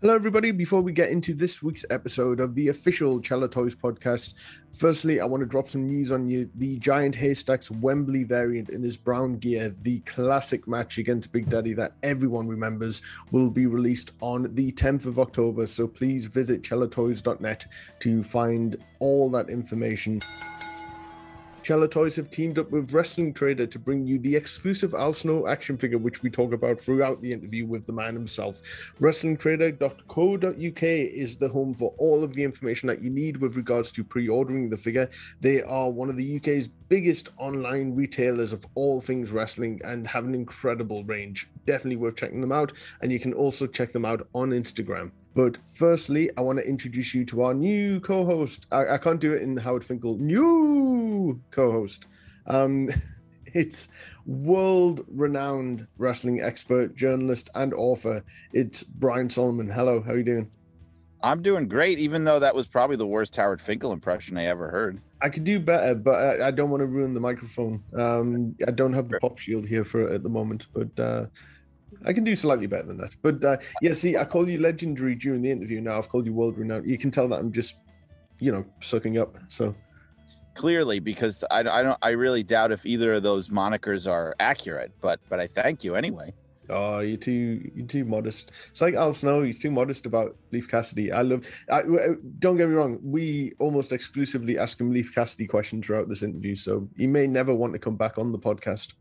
Hello, everybody. Before we get into this week's episode of the official Cello Toys podcast, firstly, I want to drop some news on you. The Giant Haystacks Wembley variant in this brown gear, the classic match against Big Daddy that everyone remembers, will be released on the 10th of October. So please visit cellotoys.net to find all that information. Cello Toys have teamed up with Wrestling Trader to bring you the exclusive Al Snow action figure, which we talk about throughout the interview with the man himself. WrestlingTrader.co.uk is the home for all of the information that you need with regards to pre ordering the figure. They are one of the UK's biggest online retailers of all things wrestling and have an incredible range. Definitely worth checking them out. And you can also check them out on Instagram. But firstly, I want to introduce you to our new co-host. I, I can't do it in Howard Finkel. New co-host. Um, it's world-renowned wrestling expert, journalist, and author. It's Brian Solomon. Hello, how are you doing? I'm doing great, even though that was probably the worst Howard Finkel impression I ever heard. I could do better, but I, I don't want to ruin the microphone. Um, I don't have the pop shield here for at the moment, but uh, I can do slightly better than that. But uh, yeah, see, I called you legendary during the interview. Now I've called you world renowned. You can tell that I'm just, you know, sucking up. So clearly, because I, I don't, I really doubt if either of those monikers are accurate. But but I thank you anyway. Oh, you're too you're too modest. It's like Al Snow. He's too modest about Leif Cassidy. I love. I, don't get me wrong. We almost exclusively ask him Leif Cassidy questions throughout this interview, so he may never want to come back on the podcast.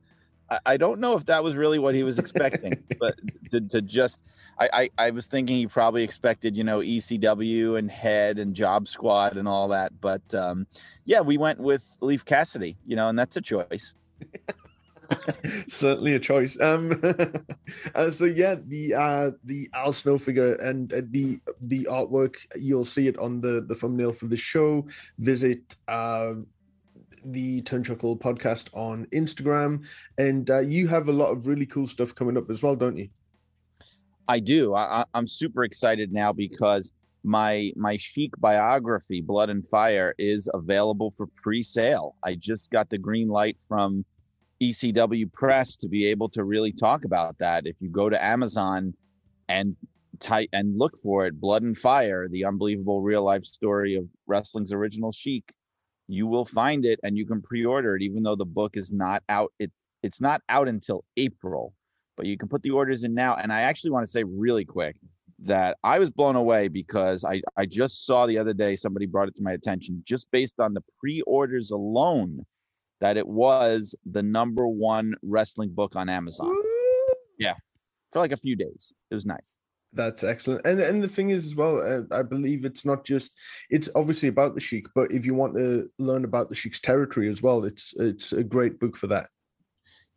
I don't know if that was really what he was expecting, but to, to just, I, I, I, was thinking he probably expected, you know, ECW and Head and Job Squad and all that. But um, yeah, we went with Leif Cassidy, you know, and that's a choice. Certainly a choice. Um, uh, so yeah, the uh, the Al Snow figure and uh, the the artwork you'll see it on the the thumbnail for the show. Visit uh, the Turnchuckle podcast on Instagram, and uh, you have a lot of really cool stuff coming up as well, don't you? I do. I, I'm super excited now because my my Sheik biography, Blood and Fire, is available for pre-sale. I just got the green light from ECW Press to be able to really talk about that. If you go to Amazon and type and look for it, Blood and Fire, the unbelievable real life story of wrestling's original Sheik, you will find it and you can pre-order it even though the book is not out. It's it's not out until april but you can put the orders in now. And i actually want to say really quick that i was blown away because i i just saw the other day somebody brought it to my attention just based on the pre-orders alone that it was the number one wrestling book on amazon yeah for like a few days it was nice that's excellent. And and the thing is as well, uh, I believe it's not just it's obviously about the Sheik, but if you want to learn about the Sheik's territory as well, it's it's a great book for that.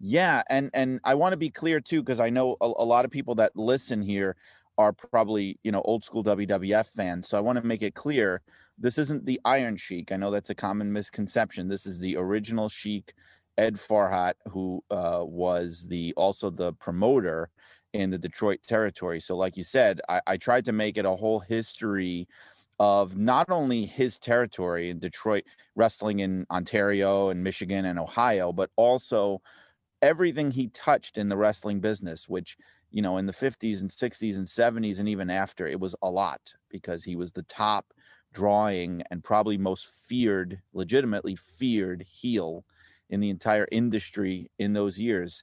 Yeah, and and I want to be clear too because I know a, a lot of people that listen here are probably, you know, old school WWF fans. So I want to make it clear this isn't the Iron Sheik. I know that's a common misconception. This is the original Sheik Ed Farhat, who uh, was the also the promoter in the Detroit territory. So, like you said, I, I tried to make it a whole history of not only his territory in Detroit, wrestling in Ontario and Michigan and Ohio, but also everything he touched in the wrestling business, which, you know, in the 50s and 60s and 70s and even after, it was a lot because he was the top drawing and probably most feared, legitimately feared heel in the entire industry in those years.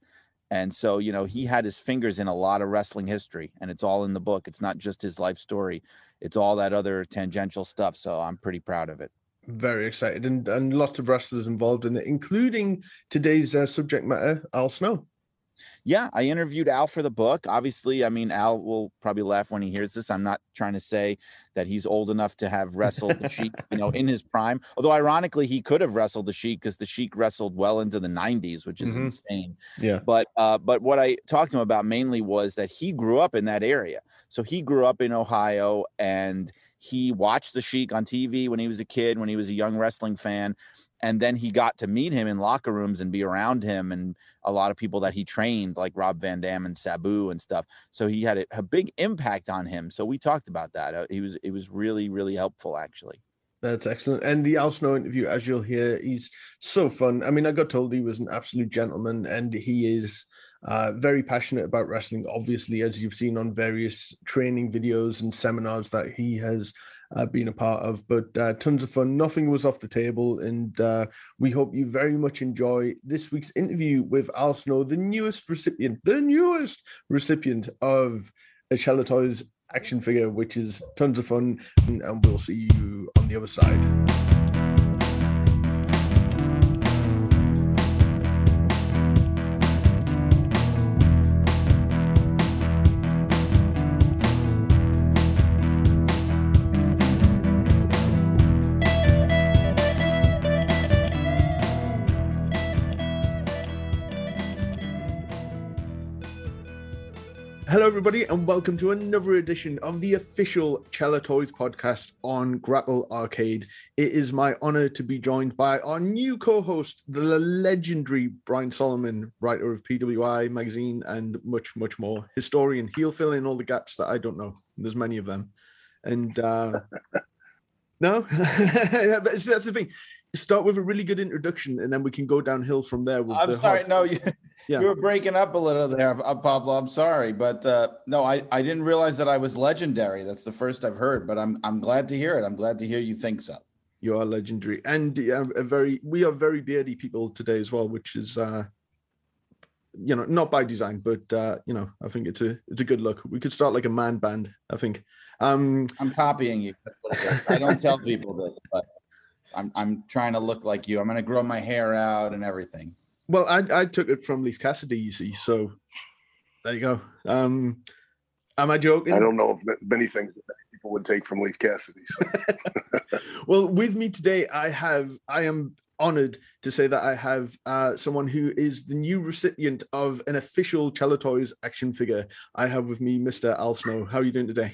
And so, you know, he had his fingers in a lot of wrestling history, and it's all in the book. It's not just his life story, it's all that other tangential stuff. So I'm pretty proud of it. Very excited, and, and lots of wrestlers involved in it, including today's uh, subject matter, Al Snow. Yeah, I interviewed Al for the book. Obviously, I mean, Al will probably laugh when he hears this. I'm not trying to say that he's old enough to have wrestled the Sheik, you know, in his prime. Although, ironically, he could have wrestled the Sheik because the Sheik wrestled well into the 90s, which is mm-hmm. insane. Yeah. But, uh, but what I talked to him about mainly was that he grew up in that area. So he grew up in Ohio and he watched the Sheik on TV when he was a kid, when he was a young wrestling fan and then he got to meet him in locker rooms and be around him and a lot of people that he trained like rob van dam and sabu and stuff so he had a, a big impact on him so we talked about that uh, he was it was really really helpful actually that's excellent. And the Al Snow interview, as you'll hear, he's so fun. I mean, I got told he was an absolute gentleman, and he is Uh, very passionate about wrestling, obviously, as you've seen on various training videos and seminars that he has uh, been a part of. But uh, tons of fun. Nothing was off the table. And uh, we hope you very much enjoy this week's interview with Al Snow, the newest recipient, the newest recipient of a Cello Toys action figure, which is tons of fun. And we'll see you on the other side. Everybody, and welcome to another edition of the official Cello Toys podcast on Grapple Arcade. It is my honor to be joined by our new co host, the legendary Brian Solomon, writer of PWI magazine and much, much more. Historian. He'll fill in all the gaps that I don't know. There's many of them. And uh, no, that's the thing. Start with a really good introduction, and then we can go downhill from there. With I'm sorry, no, you, yeah. You were breaking up a little there, Pablo. I'm sorry, but uh, no, I, I didn't realize that I was legendary. That's the first I've heard, but I'm I'm glad to hear it. I'm glad to hear you think so. You are legendary, and uh, a very we are very beardy people today as well, which is uh, you know not by design, but uh, you know I think it's a it's a good look. We could start like a man band. I think. Um, I'm copying you. I don't tell people this, but I'm I'm trying to look like you. I'm going to grow my hair out and everything. Well, I, I took it from Leif Cassidy, you see. So there you go. Um, am I joking? I don't know if many things that people would take from Leif Cassidy. So. well, with me today, I have I am honored to say that I have uh, someone who is the new recipient of an official Cello Toys action figure. I have with me Mr. Al Snow. How are you doing today?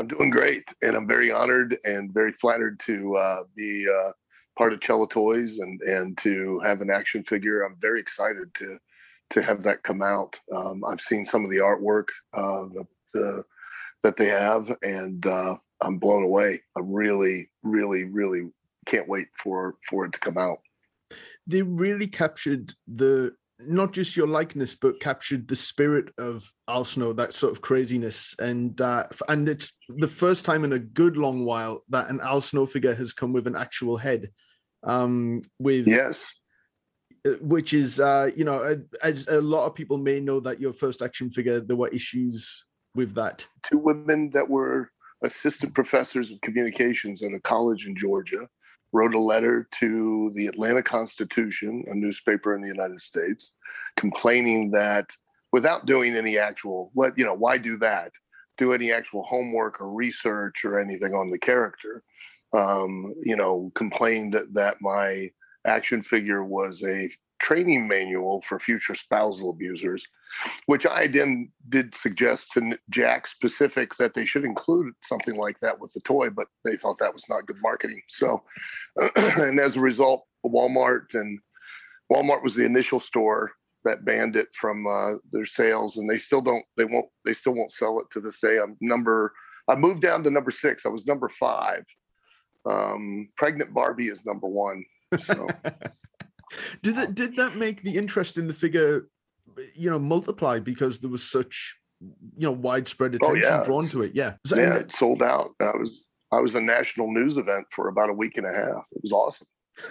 I'm doing great, and I'm very honored and very flattered to uh, be uh, part of Cello Toys and and to have an action figure. I'm very excited to to have that come out. Um, I've seen some of the artwork uh, the, the, that they have, and uh, I'm blown away. I really, really, really can't wait for for it to come out. They really captured the not just your likeness, but captured the spirit of Al Snow, that sort of craziness, and uh, and it's the first time in a good long while that an Al Snow figure has come with an actual head um, with yes, uh, which is uh, you know as a lot of people may know that your first action figure there were issues with that. Two women that were assistant professors of communications at a college in Georgia wrote a letter to the Atlanta Constitution, a newspaper in the United States, complaining that without doing any actual what you know why do that? Do any actual homework or research or anything on the character um, you know, complained that, my action figure was a training manual for future spousal abusers, which I then did suggest to Jakks Pacific that they should include something like that with the toy, but they thought that was not good marketing. So, and as a result, Walmart and Walmart was the initial store that banned it from uh, their sales, and they still don't. They won't. They still won't sell it to this day. I'm number. I moved down to number six. I was number five um, pregnant Barbie is number one. So. did that did that make the interest in the figure, you know, multiply because there was such you know widespread oh, attention oh, yeah. drawn to it? Yeah, yeah, it sold out. I was I was a national news event for about a week and a half. It was awesome.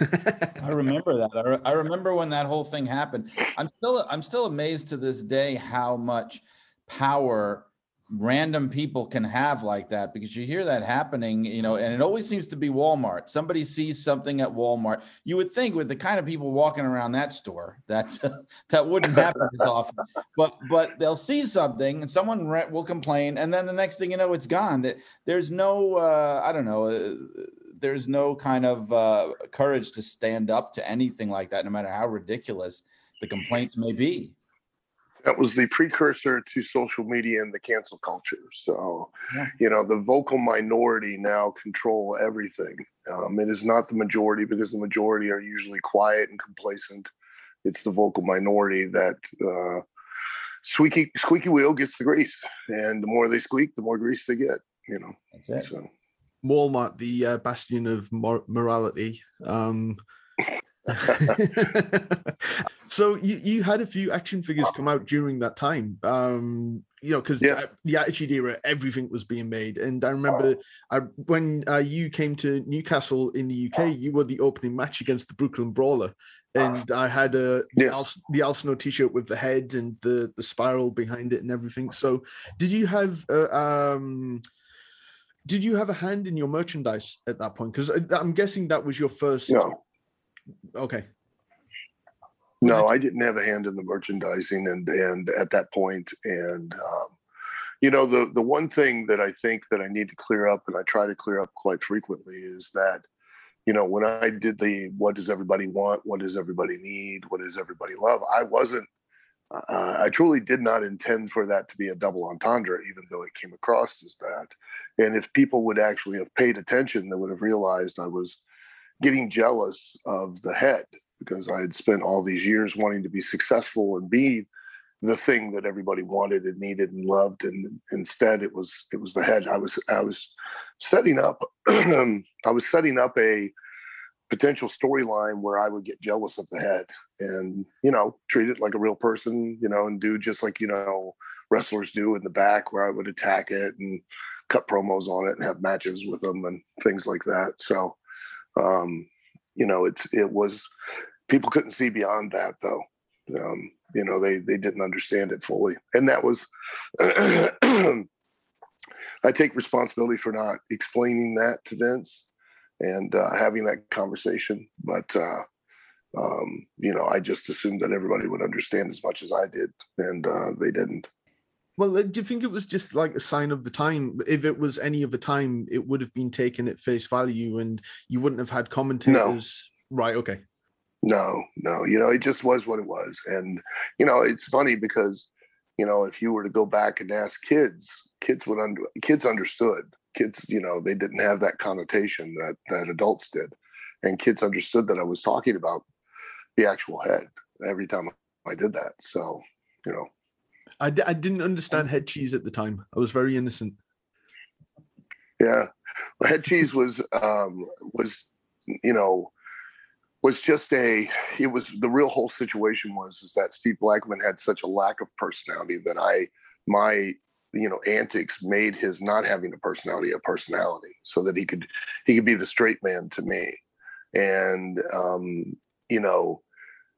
I remember that. I, re- I remember when that whole thing happened. I'm still I'm still amazed to this day how much power random people can have like that because you hear that happening, you know, and it always seems to be Walmart. Somebody sees something at Walmart. You would think with the kind of people walking around that store, that's that wouldn't happen as often. But but they'll see something and someone will complain, and then the next thing you know, it's gone. That there's no, uh, I don't know. Uh, there's no kind of uh, courage to stand up to anything like that, no matter how ridiculous the complaints may be that was the precursor to social media and the cancel culture. So, yeah. you know, the vocal minority now control everything. Um, it is not the majority because the majority are usually quiet and complacent. It's the vocal minority that uh, squeaky squeaky wheel gets the grease, and the more they squeak, the more grease they get. You know, that's it. So. Walmart, the uh, bastion of mor- morality. Um, so you, you had a few action figures come out during that time. Um you know because yeah. the attitude era everything was being made. And i remember I, when uh, you came to newcastle in the uk you were the opening match against the brooklyn brawler. And i had a yeah. the, Al, the Al Snow t-shirt with the head and the the spiral behind it and everything. So did you have uh, um did you have a hand in your merchandise at that point? Because uh, i'm guessing that was your first no Okay. No, I didn't have a hand in the merchandising, and and at that point, and um, you know, the the one thing that I think that I need to clear up, and I try to clear up quite frequently, is that you know when I did the what does everybody want, what does everybody need, what does everybody love, I wasn't. Uh, I truly did not intend for that to be a double entendre, even though it came across as that. And if people would actually have paid attention, they would have realized I was getting jealous of the head because I had spent all these years wanting to be successful and be the thing that everybody wanted and needed and loved and instead it was it was the head. I was i was setting up i was setting up a potential storyline where i would get jealous of the head and you know treat it like a real person you know and do just like you know wrestlers do in the back where i would attack it and cut promos on it and have matches with them and things like that. So um, you know, it's it was people couldn't see beyond that though. Um, you know, they they didn't understand it fully, and that was. I take responsibility for not explaining that to Vince and uh, having that conversation, but uh, um, you know, I just assumed that everybody would understand as much as I did, and uh, they didn't. Well, uh, do you think it was just like a sign of the time? If it was any of the time, it would have been taken at face value, and you wouldn't have had commentators. No. Right? Okay. No, no. You know, it just was what it was, and you know, it's funny because you know, if you were to go back and ask kids, kids would under kids understood. Kids, you know, they didn't have that connotation that that adults did, and kids understood that I was talking about the actual head every time I did that. So, you know, I d- I didn't understand head cheese at the time. I was very innocent. Yeah, well, head cheese was um, was you know was just a it was the real whole situation was is that Steve Blackman had such a lack of personality that I my you know antics made his not having a personality a personality so that he could he could be the straight man to me and um you know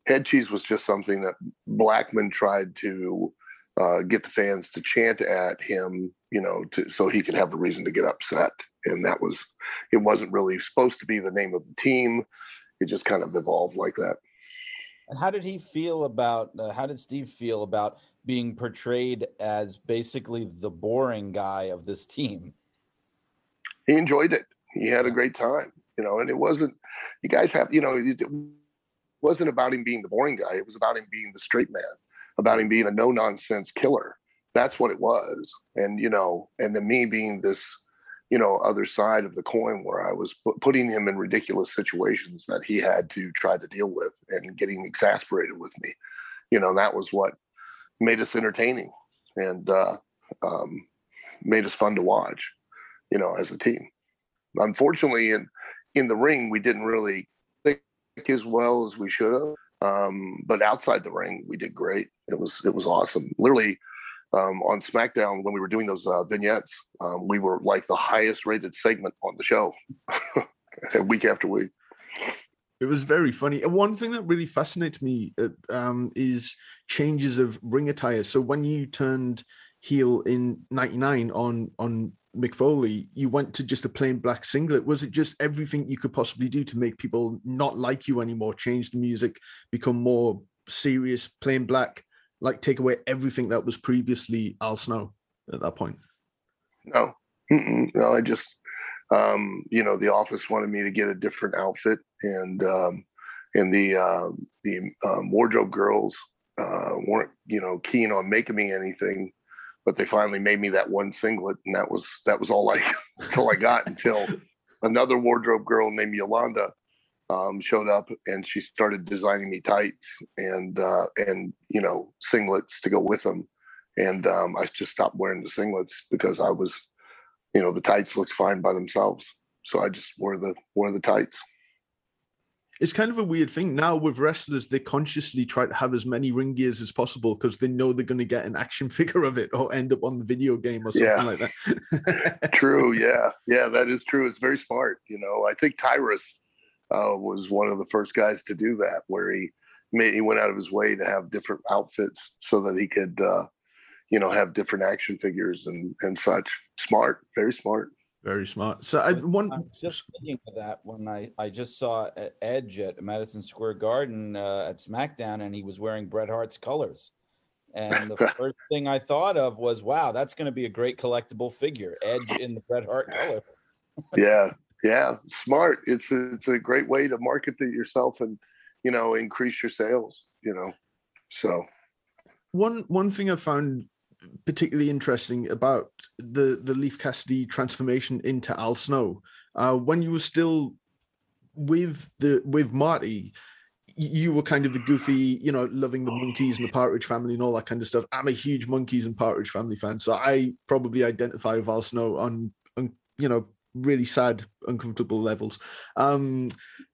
head cheese was just something that blackman tried to uh, get the fans to chant at him, you know, to, so he could have a reason to get upset. And that was, it wasn't really supposed to be the name of the team. It just kind of evolved like that. And how did he feel about, uh, how did Steve feel about being portrayed as basically the boring guy of this team? He enjoyed it. He had a great time, you know, and it wasn't, you guys have, you know, it wasn't about him being the boring guy. It was about him being the straight man about him being a no nonsense killer. That's what it was. And, you know, and then me being this, you know, other side of the coin where I was putting him in ridiculous situations that he had to try to deal with and getting exasperated with me. You know, that was what made us entertaining and uh, um, made us fun to watch, you know, as a team. Unfortunately, in in the ring, we didn't really think as well as we should have. Um, but outside the ring, we did great. It was it was awesome. Literally, um, on SmackDown when we were doing those uh, vignettes, um, we were like the highest rated segment on the show, week after week. It was very funny. One thing that really fascinates me uh, um, is changes of ring attire. So when you turned heel in '99 on on Mick Foley, you went to just a plain black singlet. Was it just everything you could possibly do to make people not like you anymore? Change the music, become more serious, plain black, like take away everything that was previously Al Snow at that point? No, Mm-mm. no. I just, um, you know, the office wanted me to get a different outfit, and um, and the uh, the um, wardrobe girls uh, weren't, you know, keen on making me anything but they finally made me that one singlet, and that was that was all I until I got until another wardrobe girl named Yolanda um, showed up and she started designing me tights and uh, and you know singlets to go with them, and um, I just stopped wearing the singlets because I was, you know, the tights looked fine by themselves, so I just wore the wore the tights. It's kind of a weird thing now with wrestlers. They consciously try to have as many ring gears as possible because they know they're going to get an action figure of it or end up on the video game or something yeah. like that. true. Yeah. Yeah, that is true. It's very smart. You know, I think Tyrus uh, was one of the first guys to do that, where he made, he went out of his way to have different outfits so that he could, uh, you know, have different action figures and and such. Smart. Very smart. Very smart. So I one I'm just thinking of that when I I just saw Edge at Madison Square Garden uh, at SmackDown, and he was wearing Bret Hart's colors. And the first thing I thought of was, wow, that's going to be a great collectible figure, Edge in the Bret Hart colors. yeah, yeah, smart. It's a, it's a great way to market it yourself and you know increase your sales. You know, so one one thing I found particularly interesting about the the Leif Cassidy transformation into Al Snow. Uh, when you were still with the with Marty, you were kind of the goofy, you know, loving the Monkees and the Partridge Family and all that kind of stuff. I'm a huge Monkees and Partridge Family fan, so I probably identify with Al Snow on, on you know, really sad, uncomfortable levels. Um,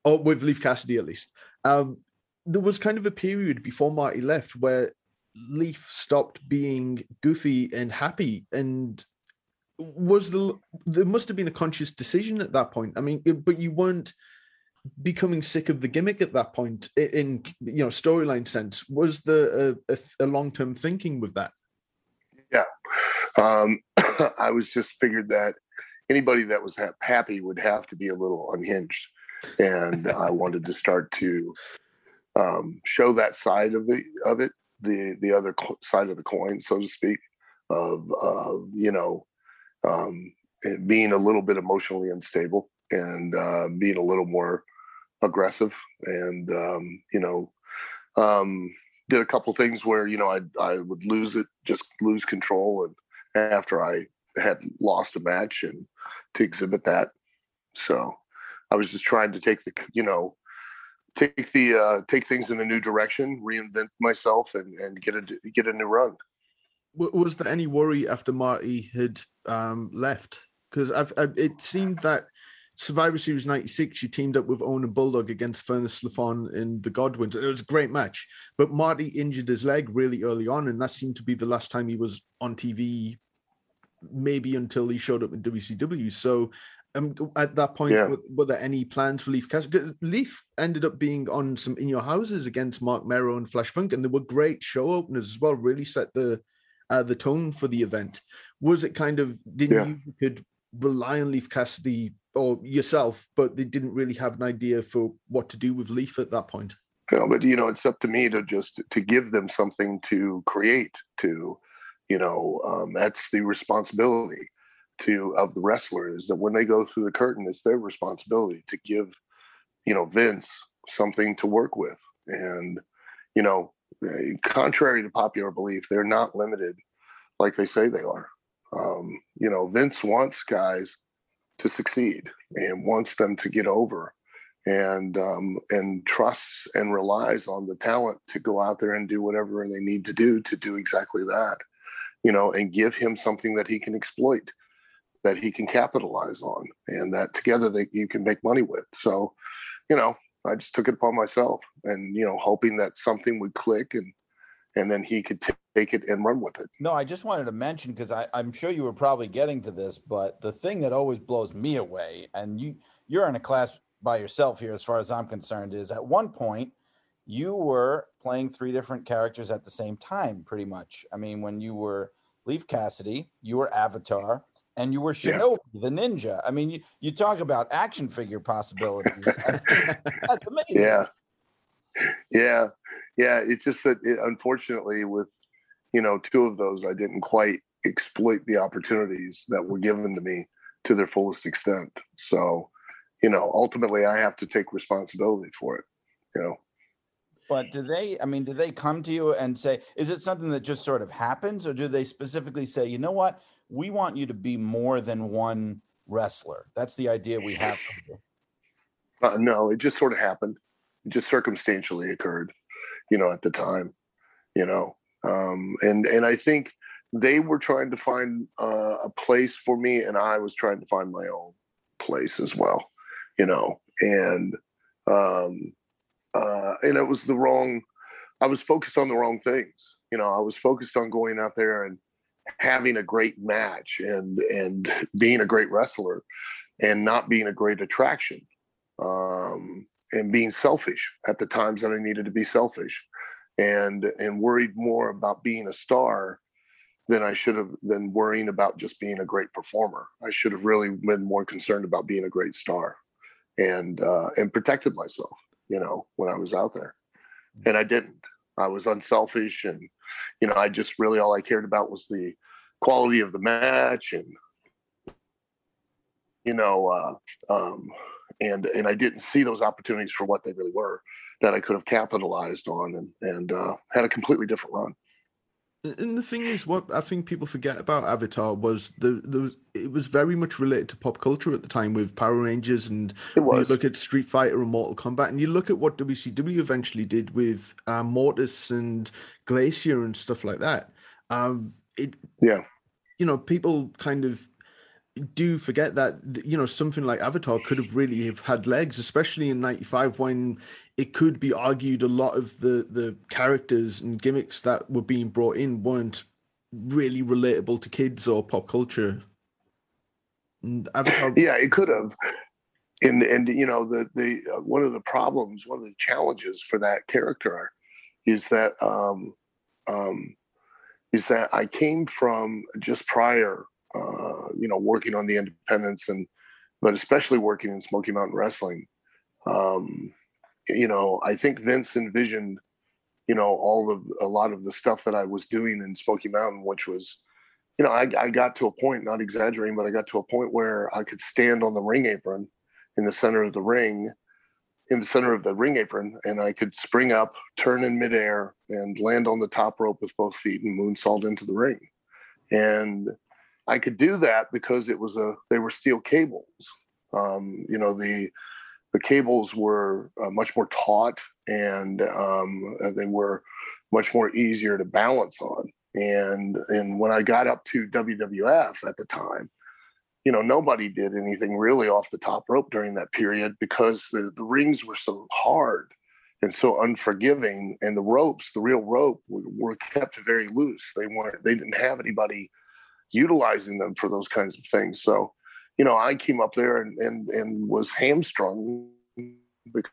or with Leif Cassidy at least. Um, there was kind of a period before Marty left where Leif stopped being goofy and happy and was the there must have been a conscious decision at that point. I mean but you weren't becoming sick of the gimmick at that point in you know storyline sense. Was the a, a, long-term thinking with that? Yeah. Um i was just figured that anybody that was ha- happy would have to be a little unhinged and i wanted to start to um, show that side of the of it the the other side of the coin, so to speak, of you know um, being a little bit emotionally unstable and uh, being a little more aggressive, and um, you know um, did a couple things where you know I I would lose it, just lose control, and after I had lost a match, and to exhibit that, so I was just trying to take the you know take the uh, take things in a new direction, reinvent myself, and and get a get a new run. Was there any worry after Marty had um, left? Because it seemed that Survivor Series '96, you teamed up with Owen Bulldog against Furnas Lafon in the Godwins. It was a great match, but Marty injured his leg really early on, and that seemed to be the last time he was on TV maybe until he showed up in WCW. So um, at that point, yeah. were, were, there any plans for Leif Cassidy? Leif ended up being on some In Your Houses against Mark Mero and Flash Funk, and they were great show openers as well. Really set the uh, the tone for the event. Was it kind of did yeah. you could rely on Leif Cassidy or yourself, but they didn't really have an idea for what to do with Leif at that point? No, but you know, it's up to me to just to give them something to create. To you know, um, that's the responsibility to of the wrestler is that when they go through the curtain, it's their responsibility to give, you know, Vince something to work with. And, you know, eh, contrary to popular belief, they're not limited like they say they are. Um, you know, Vince wants guys to succeed and wants them to get over and um, and trusts and relies on the talent to go out there and do whatever they need to do to do exactly that you know and give him something that he can exploit that he can capitalize on and that together that you can make money with. So, you know, I just took it upon myself and, you know, hoping that something would click and, and then he could take it and run with it. No, I just wanted to mention because I'm sure you were probably getting to this, but the thing that always blows me away, and you you're in a class by yourself here, as far as I'm concerned, is at one point you were playing three different characters at the same time, pretty much. I mean, when you were Leif Cassidy, you were Avatar, and you were Shinobi, yeah. the ninja. I mean, you, you talk about action figure possibilities. That's amazing. Yeah. Yeah. Yeah. It's just that it, unfortunately, with, you know, two of those, I didn't quite exploit the opportunities that were given to me to their fullest extent. So, you know, ultimately I have to take responsibility for it, you know. But do they, I mean, do they come to you and say, is it something that just sort of happens, or do they specifically say, you know what, we want you to be more than one wrestler. That's the idea we have. Uh, no, it just sort of happened. It just circumstantially occurred, you know, at the time, you know, um, and and I think they were trying to find uh, a place for me, and I was trying to find my own place as well, you know, and um, uh, and it was the wrong. I was focused on the wrong things. You know, I was focused on going out there and having a great match and and being a great wrestler, and not being a great attraction, um, and being selfish at the times that I needed to be selfish, and and worried more about being a star than I should have than worrying about just being a great performer. I should have really been more concerned about being a great star and uh, and protected myself, you know, when I was out there. And I didn't. I was unselfish and you know, I just really all I cared about was the quality of the match and you know, uh, um, and and I didn't see those opportunities for what they really were that I could have capitalized on and and uh, had a completely different run. And the thing is, what I think people forget about Avatar was the, the it was very much related to pop culture at the time with Power Rangers and you look at Street Fighter and Mortal Kombat, and you look at what WCW eventually did with uh, Mortis and Glacier and stuff like that. Um, it yeah, you know, people kind of do forget that you know something like Avatar could have really have had legs, especially in '95 when it could be argued a lot of the the characters and gimmicks that were being brought in weren't really relatable to kids or pop culture. And Avatar, yeah, it could have. And and you know the the uh, one of the problems, one of the challenges for that character is that um, um, is that I came from just prior uh, you know, working on the independents and, but especially working in Smoky Mountain Wrestling. Um, you know, I think Vince envisioned, you know, all of a lot of the stuff that I was doing in Smoky Mountain, which was, you know, I, I got to a point, not exaggerating, but I got to a point where I could stand on the ring apron in the center of the ring, in the center of the ring apron, and I could spring up, turn in midair, and land on the top rope with both feet and moonsault into the ring. And I could do that because it was a they were steel cables. Um, you know the the cables were uh, much more taut and um, they were much more easier to balance on. And and when I got up to WWF at the time, you know nobody did anything really off the top rope during that period because the, the rings were so hard and so unforgiving and the ropes the real rope were, were kept very loose they weren't they didn't have anybody utilizing them for those kinds of things. So, you know, I came up there and and and was hamstrung because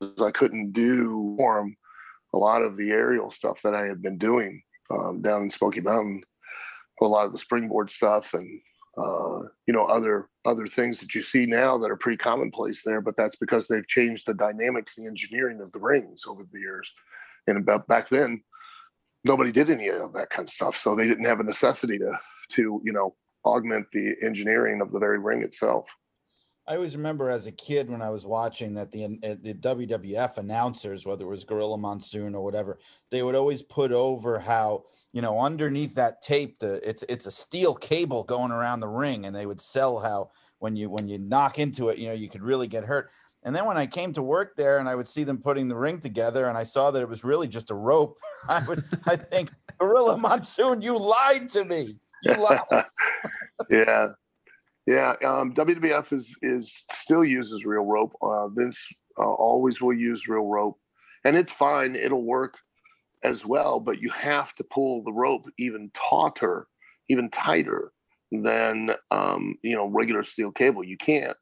I couldn't do form a lot of the aerial stuff that I had been doing um, down in Smoky Mountain, a lot of the springboard stuff and uh, you know other other things that you see now that are pretty commonplace there. But that's because they've changed the dynamics, the engineering of the rings over the years. And about back then, nobody did any of that kind of stuff. So they didn't have a necessity to to you know augment the engineering of the very ring itself. I always remember as a kid when I was watching that the uh, the WWF announcers, whether it was Gorilla Monsoon or whatever, they would always put over how you know underneath that tape, the it's it's a steel cable going around the ring, and they would sell how when you when you knock into it, you know you could really get hurt. And then when I came to work there and I would see them putting the ring together and I saw that it was really just a rope, I would I think, Gorilla Monsoon, you lied to me. You lied. yeah. Yeah. Um, WWF is is still uses real rope. Uh, Vince uh, always will use real rope. And it's fine, it'll work as well, but you have to pull the rope even tauter, even tighter than um, you know, regular steel cable. You can't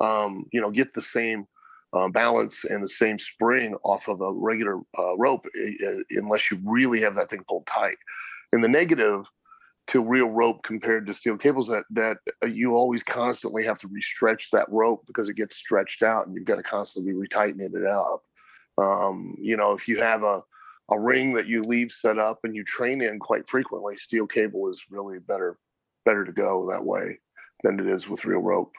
um, you know, get the same uh, balance and the same spring off of a regular uh, rope uh, unless you really have that thing pulled tight. And the negative to real rope compared to steel cables that that uh, you always constantly have to restretch that rope because it gets stretched out and you've got to constantly be retightening it up. Um, you know, if you have a a ring that you leave set up and you train in quite frequently, steel cable is really better better to go that way than it is with real rope.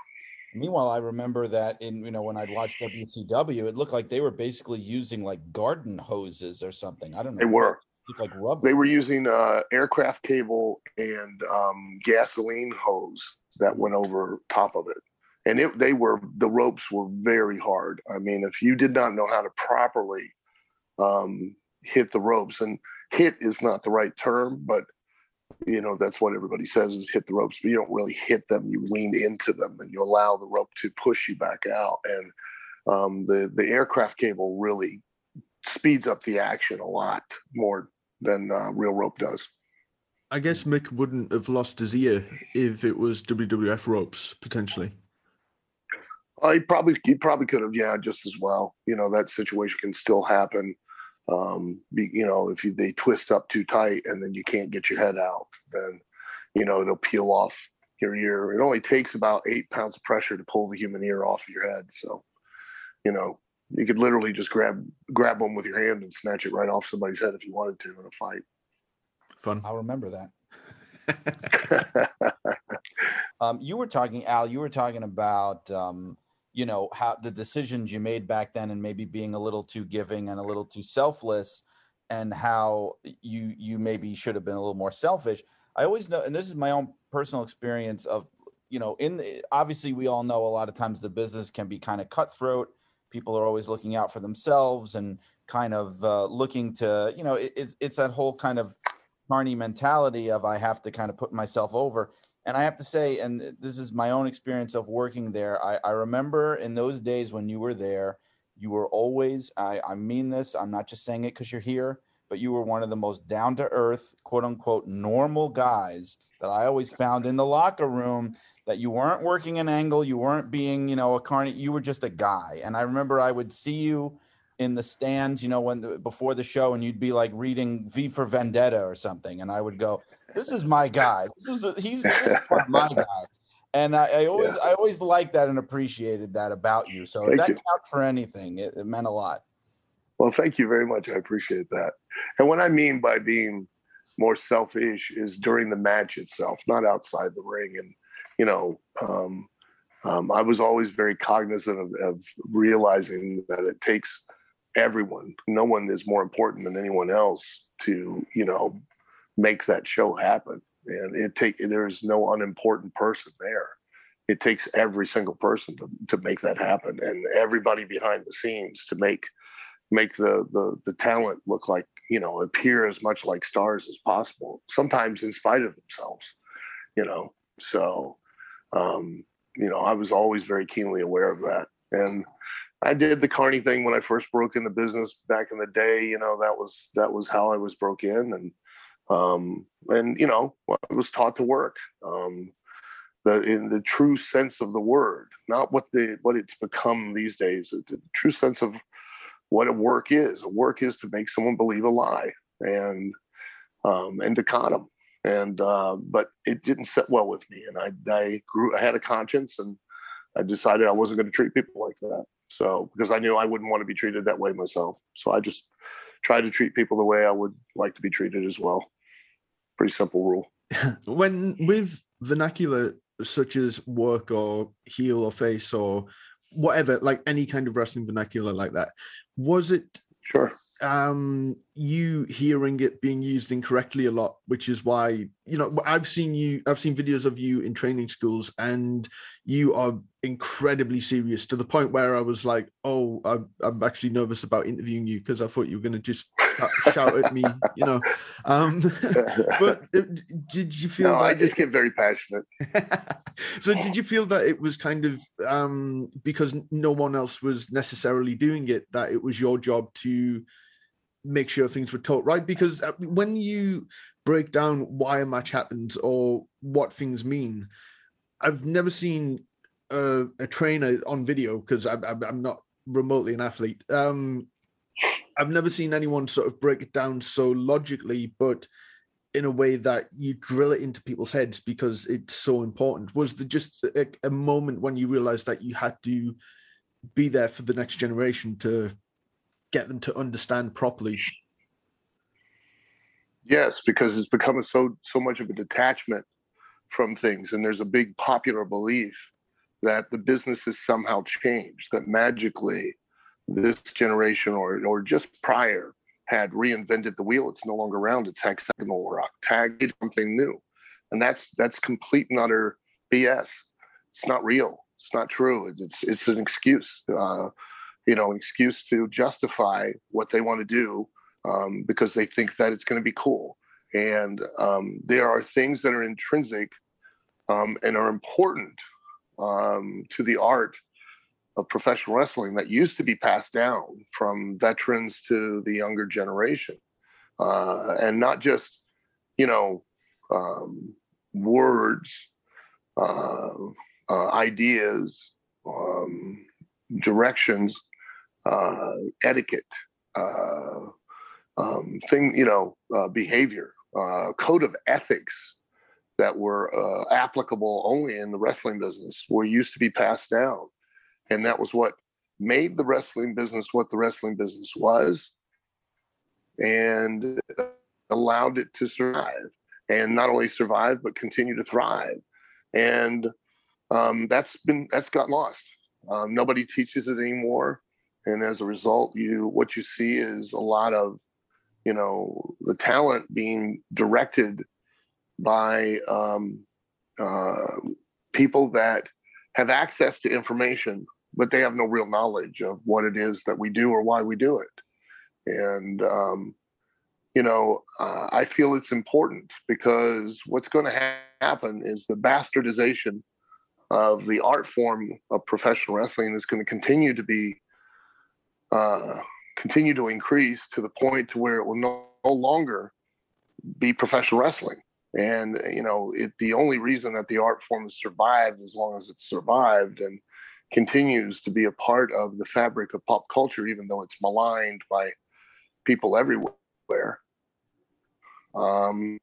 Meanwhile, I remember that in you know when I'd watch WCW, it looked like they were basically using like garden hoses or something. I don't know. They were like rubber. They were using uh, aircraft cable and um, gasoline hose that went over top of it, and it, they were the ropes were very hard. I mean, if you did not know how to properly um, hit the ropes, and hit is not the right term, but you know that's what everybody says is hit the ropes but you don't really hit them you lean into them and you allow the rope to push you back out and um, the the aircraft cable really speeds up the action a lot more than uh, real rope does. I guess Mick wouldn't have lost his ear if it was WWF ropes potentially. Uh, he probably he probably could have, yeah, just as well. You know that situation can still happen. Um, be, you know, if you, they twist up too tight and then you can't get your head out, then you know it'll peel off your ear. It only takes about eight pounds of pressure to pull the human ear off of your head. So, you know, you could literally just grab grab one with your hand and snatch it right off somebody's head if you wanted to in a fight. Fun. I'll remember that. um, you were talking, Al. You were talking about um, you know how the decisions you made back then, and maybe being a little too giving and a little too selfless, and how you you maybe should have been a little more selfish. I always know, and this is my own personal experience of you know in obviously we all know a lot of times the business can be kind of cutthroat people are always looking out for themselves and kind of uh, looking to you know it, it's it's that whole kind of carney mentality of i have to kind of put myself over and i have to say and this is my own experience of working there i, I remember in those days when you were there you were always I, I mean this i'm not just saying it because you're here but you were one of the most down to earth quote unquote normal guys that i always found in the locker room that you weren't working an angle, you weren't being, you know, a carny, you were just a guy. And I remember I would see you in the stands, you know, when the, before the show, and you'd be like reading V for Vendetta or something, and I would go, "This is my guy. This is a, he's this is my guy." And I, I always, yeah. I always liked that and appreciated that about you. So that you. counts for anything. It, it meant a lot. Well, thank you very much. I appreciate that. And what I mean by being more selfish is during the match itself, not outside the ring. And you know, um, um, I was always very cognizant of, of, realizing that it takes everyone. No one is more important than anyone else to, you know, make that show happen. And it take there's no unimportant person there. It takes every single person to, to make that happen, and everybody behind the scenes to make make the, the the talent look like you know appear as much like stars as possible. Sometimes in spite of themselves, you know. So um, you know, I was always very keenly aware of that. And I did the Carney thing when I first broke in the business back in the day. You know, that was that was how I was broke in, and um, and you know, I was taught to work. Um, the in the true sense of the word, not what the what it's become these days. The true sense of what a work is. A work is to make someone believe a lie and um, and to con them and uh, but it didn't sit well with me and I, I grew i had a conscience and i decided i wasn't going to treat people like that so because i knew i wouldn't want to be treated that way myself. So i just try to treat people the way i would like to be treated as well. Pretty simple rule. When with vernacular such as work or heel or face or whatever like any kind of wrestling vernacular like that was it sure. um you hearing it being used incorrectly a lot which is why you know i've seen you i've seen videos of you in training schools and you are incredibly serious to the point where i was like oh i'm, I'm actually nervous about interviewing you because i thought you were going to just shout at me you know? Um but did you feel no, i just it, get very passionate. So did you feel that it was kind of um because no one else was necessarily doing it that it was your job to make sure things were taught right? Because uh, when you break down why a match happens or what things mean. I've never seen a, a trainer on video because I'm, not remotely an athlete. Um i've never seen anyone sort of break it down so logically but in a way that you drill it into people's heads because it's so important. Was there just a, a moment when you realized that you had to be there for the next generation to get them to understand properly. Yes, because it's become so so much of a detachment from things, and there's a big popular belief that the business has somehow changed, that magically this generation or or just prior had reinvented the wheel. It's no longer around. It's hexagonal or octagonal, something new, and that's that's complete and utter BS. It's not real. It's not true. It's it's an excuse. Uh, you know, an excuse to justify what they want to do um, because they think that it's going to be cool. And um, there are things that are intrinsic um, and are important um, to the art of professional wrestling that used to be passed down from veterans to the younger generation, uh, and not just you know um, words, uh, uh, ideas, um, directions, uh, etiquette, uh, um, thing you know uh, behavior, code of ethics that were applicable only in the wrestling business were used to be passed down. And that was what made the wrestling business what the wrestling business was and allowed it to survive and not only survive but continue to thrive. And um, that's been that's got lost. Um, nobody teaches it anymore. And as a result you what you see is a lot of you know the talent being directed by um, uh, people that have access to information but they have no real knowledge of what it is that we do or why we do it. And, um, you know, uh, I feel it's important because what's going to ha- happen is the bastardization of the art form of professional wrestling is going to continue to be, uh, continue to increase to the point to where it will no, no longer be professional wrestling. And, you know, it, the only reason that the art form has survived as long as it's survived and continues to be a part of the fabric of pop culture, even though it's maligned by people everywhere, um,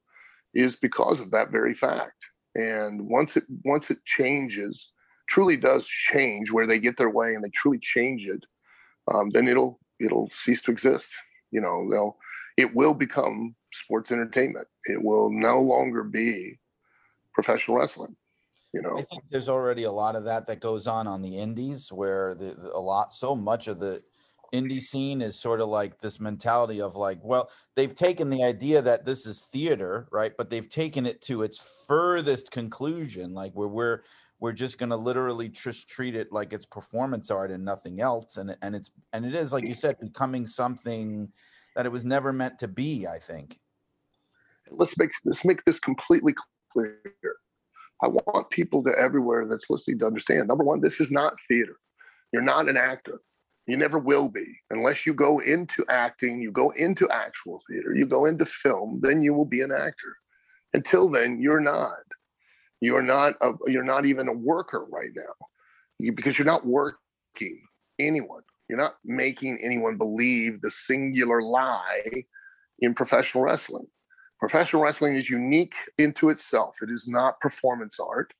is because of that very fact. And once it once it changes, truly does change where they get their way and they truly change it, um, then it'll it'll cease to exist. You know, they'll it will become sports entertainment. It will no longer be professional wrestling you know i think there's already a lot of that that goes on on the indies where the, the, a lot so much of the indie scene is sort of like this mentality of like well they've taken the idea that this is theater right but they've taken it to its furthest conclusion like where we're we're just going to literally just treat it like it's performance art and nothing else and and it's and it is like you said becoming something that it was never meant to be i think let's make let's make this completely clear I want people to everywhere that's listening to understand number one, this is not theater. You're not an actor. You never will be unless you go into acting, you go into actual theater, you go into film, then you will be an actor. Until then, you're not. You're not a, you're not even a worker right now. You, because you're not working anyone. You're not making anyone believe the singular lie in professional wrestling. Professional wrestling is unique into itself. It is not performance art.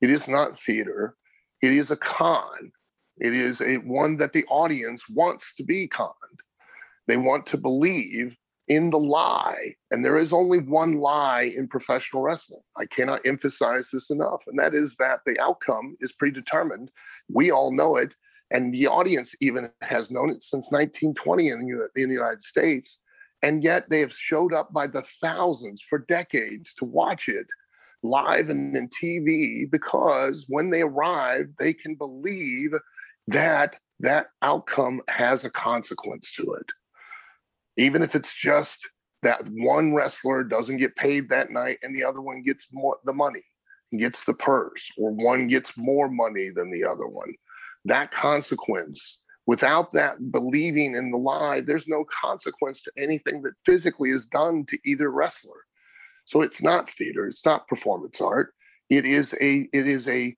It is not theater. It is a con. It is a one that the audience wants to be conned. They want to believe in the lie. And there is only one lie in professional wrestling. I cannot emphasize this enough. And that is that the outcome is predetermined. We all know it. And the audience even has known it since 1920 in the, in the United States and yet they have showed up by the thousands for decades to watch it live and in TV because when they arrive, they can believe that that outcome has a consequence to it. Even if it's just that one wrestler doesn't get paid that night and the other one gets more the money, gets the purse, or one gets more money than the other one. That consequence Without that believing in the lie, there's no consequence to anything that physically is done to either wrestler. So it's not theater, it's not performance art. It is a it is a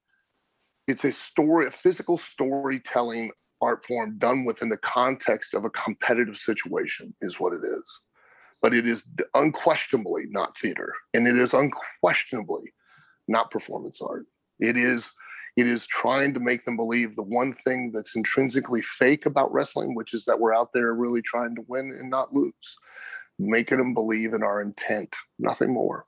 it's a story, a physical storytelling art form done within the context of a competitive situation is what it is. But it is unquestionably not theater, and it is unquestionably not performance art. It is it is trying to make them believe the one thing that's intrinsically fake about wrestling, which is that we're out there really trying to win and not lose. Making them believe in our intent, nothing more.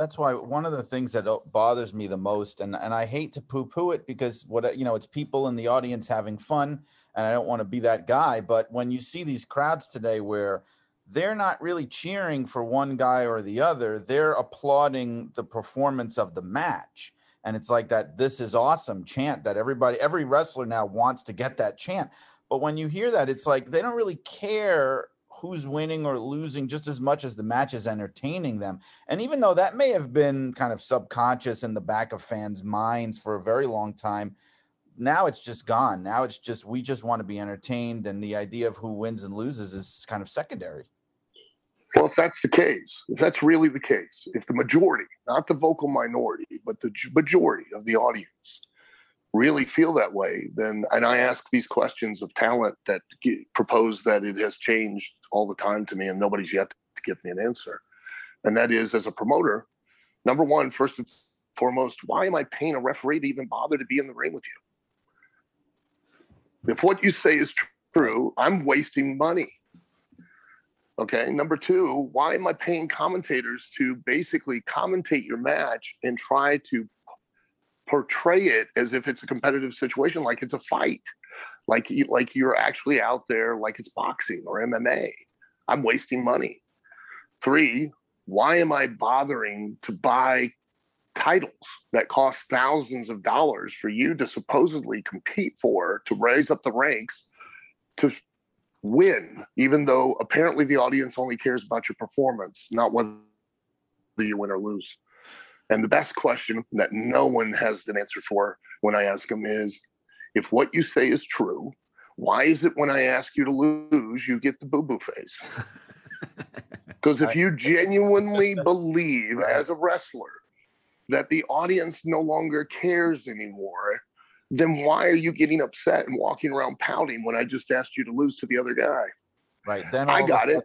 That's why one of the things that uh, bothers me the most, and, and I hate to poo poo it because what you know, it's people in the audience having fun, and I don't want to be that guy. But when you see these crowds today where they're not really cheering for one guy or the other, they're applauding the performance of the match and it's like that this is awesome chant that everybody every wrestler now wants to get that chant but when you hear that it's like they don't really care who's winning or losing just as much as the match is entertaining them and even though that may have been kind of subconscious in the back of fans minds for a very long time now it's just gone. Now it's just we just want to be entertained, and the idea of who wins and loses is kind of secondary. Well, if that's the case, if that's really the case, if the majority, not the vocal minority, but the majority of the audience really feel that way, then, and I ask these questions of talent that propose that it has changed all the time to me, and nobody's yet to give me an answer. And that is, as a promoter, number one, first and foremost, why am I paying a referee to even bother to be in the ring with you? If what you say is true, I'm wasting money. Okay. Number two, why am I paying commentators to basically commentate your match and try to portray it as if it's a competitive situation, like it's a fight, like like you're actually out there, like it's boxing or MMA? I'm wasting money. Three, why am I bothering to buy titles that cost thousands of dollars for you to supposedly compete for to raise up the ranks to win, even though apparently the audience only cares about your performance, not whether you win or lose. And the best question that no one has an answer for when I ask them is if what you say is true, why is it when I ask you to lose, you get the boo boo face? Because if you genuinely believe as a wrestler that the audience no longer cares anymore, then why are you getting upset and walking around pouting when I just asked you to lose to the other guy? Right. Then I got it.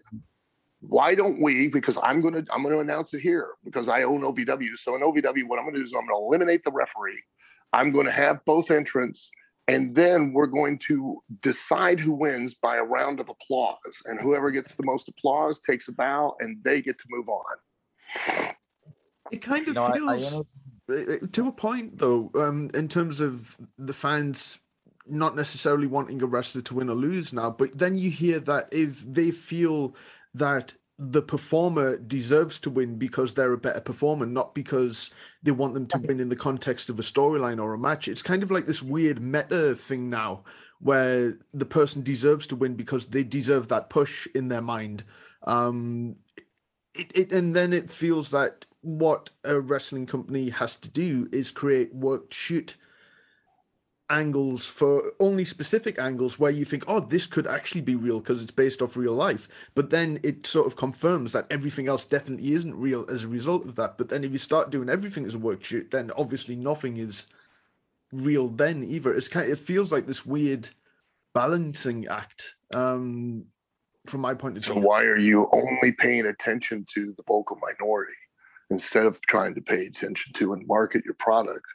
Why don't we? Because I'm gonna I'm gonna announce it here because I own OVW. So in OVW, what I'm gonna do is I'm gonna eliminate the referee. I'm gonna have both entrants, and then we're going to decide who wins by a round of applause. And whoever gets the most applause takes a bow, and they get to move on. It kind of feels. I, I to a point though um in terms of the fans not necessarily wanting a wrestler to win or lose now but then you hear that if they feel that the performer deserves to win because they're a better performer not because they want them to win in the context of a storyline or a match. It's kind of like this weird meta thing now where the person deserves to win because they deserve that push in their mind. Um it, it and then it feels that what a wrestling company has to do is create work shoot angles for only specific angles where you think oh this could actually be real because it's based off real life. But then it sort of confirms that everything else definitely isn't real as a result of that. But then if you start doing everything as a work shoot then obviously nothing is real then either. It's kind of, it feels like this weird balancing act um from my point of view. so why are you only paying attention to the vocal minority instead of trying to pay attention to and market your product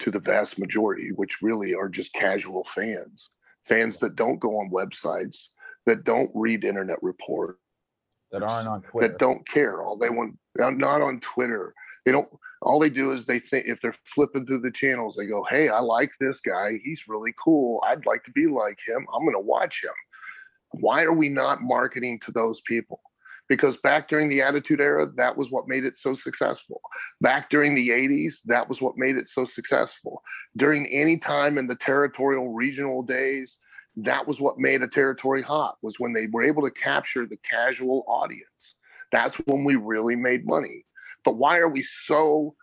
to the vast majority, which really are just casual fans, fans that don't go on websites, that don't read internet reports, that aren't on Twitter, that don't care. All they want, uh, not on Twitter. They don't. All they do is they think if they're flipping through the channels, they go, "Hey, I like this guy. He's really cool. I'd like to be like him. I'm going to watch him." Why are we not marketing to those people? Because back during the Attitude Era, that was what made it so successful. Back during the 80s, that was what made it so successful. During any time in the territorial regional days, that was what made a territory hot was when they were able to capture the casual audience. That's when we really made money. But why are we so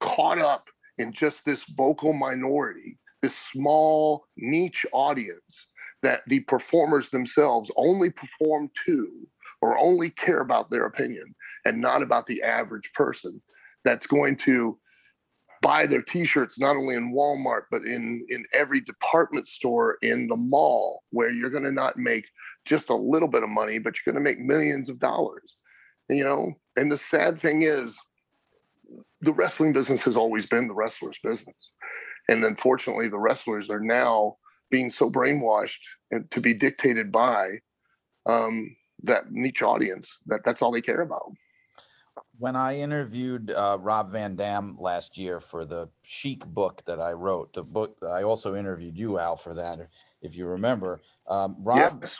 caught up in just this vocal minority, this small niche audience that the performers themselves only perform to or only care about their opinion and not about the average person that's going to buy their t-shirts not only in Walmart but in in every department store in the mall where you're going to not make just a little bit of money but you're going to make millions of dollars you know? And the sad thing is the wrestling business has always been the wrestler's business. And unfortunately the wrestlers are now being so brainwashed and to be dictated by um, that niche audience that that's all they care about. When I interviewed uh, Rob Van Dam last year for the Sheik book that I wrote, the book I also interviewed you Al for that, if you remember. Um, Rob yes.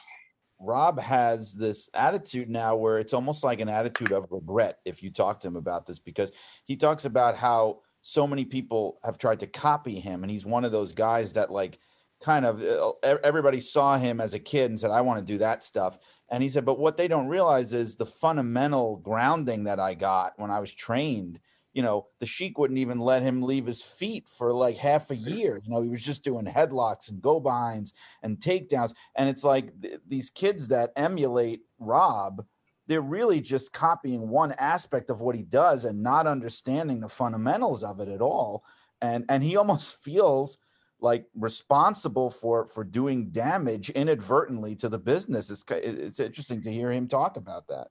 Rob has this attitude now where it's almost like an attitude of regret if you talk to him about this because he talks about how so many people have tried to copy him and he's one of those guys that like kind of uh, everybody saw him as a kid and said I want to do that stuff and he said, but what they don't realize is the fundamental grounding that I got when I was trained you know, the Sheik wouldn't even let him leave his feet for like half a year. You know, he was just doing headlocks and go binds and takedowns. And it's like th- these kids that emulate Rob, they're really just copying one aspect of what he does and not understanding the fundamentals of it at all. And and he almost feels like responsible for for doing damage inadvertently to the business. It's it's interesting to hear him talk about that.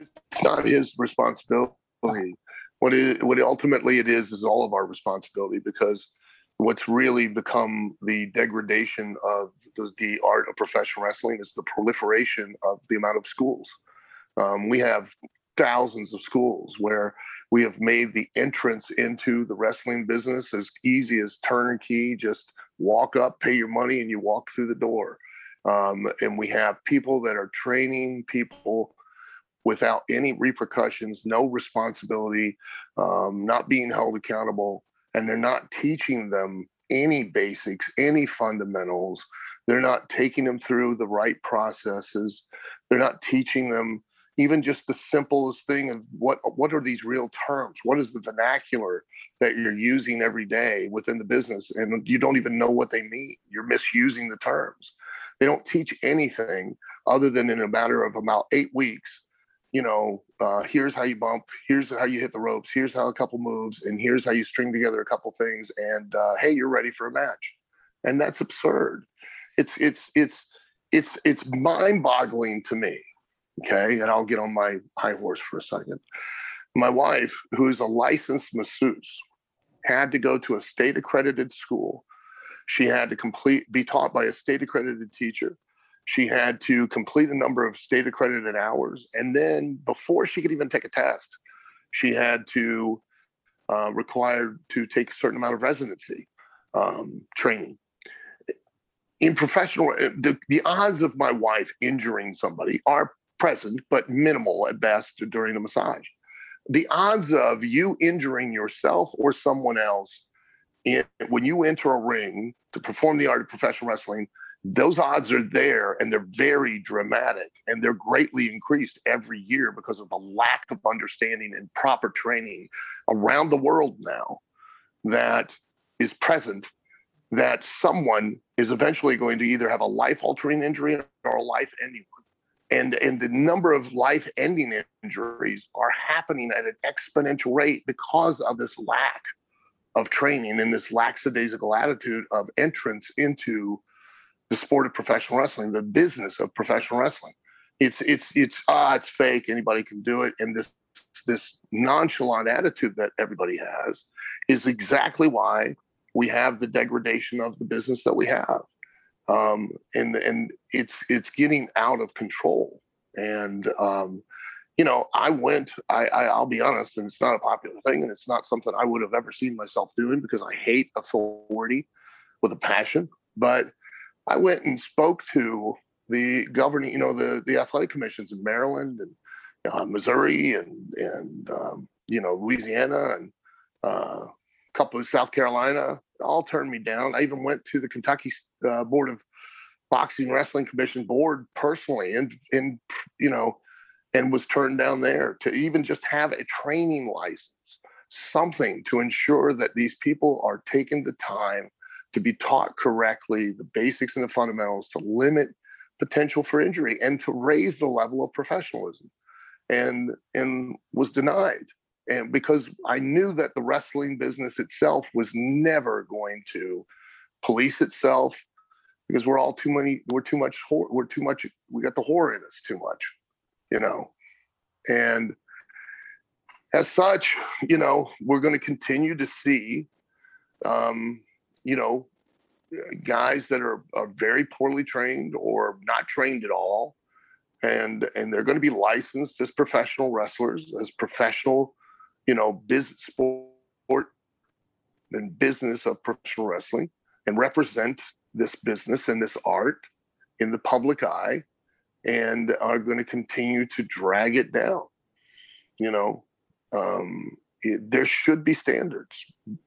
It's not his responsibility what it what ultimately it is is all of our responsibility because what's really become the degradation of the, the art of professional wrestling is the proliferation of the amount of schools. Um, we have thousands of schools where we have made the entrance into the wrestling business as easy as turnkey. Just walk up, pay your money, and you walk through the door. Um, and we have people that are training people without any repercussions, no responsibility, um, not being held accountable, and they're not teaching them any basics, any fundamentals. They're not taking them through the right processes. They're not teaching them even just the simplest thing of what what are these real terms? What is the vernacular that you're using every day within the business, and you don't even know what they mean. You're misusing the terms. They don't teach anything other than in a matter of about eight weeks you know, uh, here's how you bump, here's how you hit the ropes, here's how a couple moves, and here's how you string together a couple things, and uh, hey, you're ready for a match, and that's absurd. It's it's it's it's it's mind-boggling to me. Okay, and I'll get on my high horse for a second. My wife, who is a licensed masseuse, had to go to a state accredited school. She had to complete be taught by a state accredited teacher she had to complete a number of state accredited hours. And then before she could even take a test, she had to uh, require to take a certain amount of residency um, training. In professional, the, the odds of my wife injuring somebody are present, but minimal at best during the massage. The odds of you injuring yourself or someone else in, when you enter a ring to perform the art of professional wrestling those odds are there and they're very dramatic and they're greatly increased every year because of the lack of understanding and proper training around the world now that is present that someone is eventually going to either have a life altering injury or a life ending one and and the number of life ending injuries are happening at an exponential rate because of this lack of training and this lackadaisical attitude of entrance into the sport of professional wrestling, the business of professional wrestling. It's it's it's ah, it's fake. Anybody can do it, and this this nonchalant attitude that everybody has is exactly why we have the degradation of the business that we have. Um, and and it's it's getting out of control. And um, you know, I went. I, I I'll be honest, and it's not a popular thing, and it's not something I would have ever seen myself doing because I hate authority with a passion. But I went and spoke to the governing, you know, the the athletic commissions in Maryland and uh, Missouri and and um, you know Louisiana and uh, couple of South Carolina. All turned me down. I even went to the Kentucky uh, Board of Boxing Wrestling Commission board personally, and and you know, and was turned down there to even just have a training license, something to ensure that these people are taking the time to be taught correctly, the basics and the fundamentals to limit potential for injury and to raise the level of professionalism and and was denied and because i knew that the wrestling business itself was never going to police itself because we're all too many we're too much we're too much we got the horror in us too much you know and as such you know we're going to continue to see um, you know, guys that are, are very poorly trained or not trained at all. And, and they're going to be licensed as professional wrestlers, as professional, you know, business sport and business of professional wrestling and represent this business and this art in the public eye and are going to continue to drag it down. You know, um, it, there should be standards.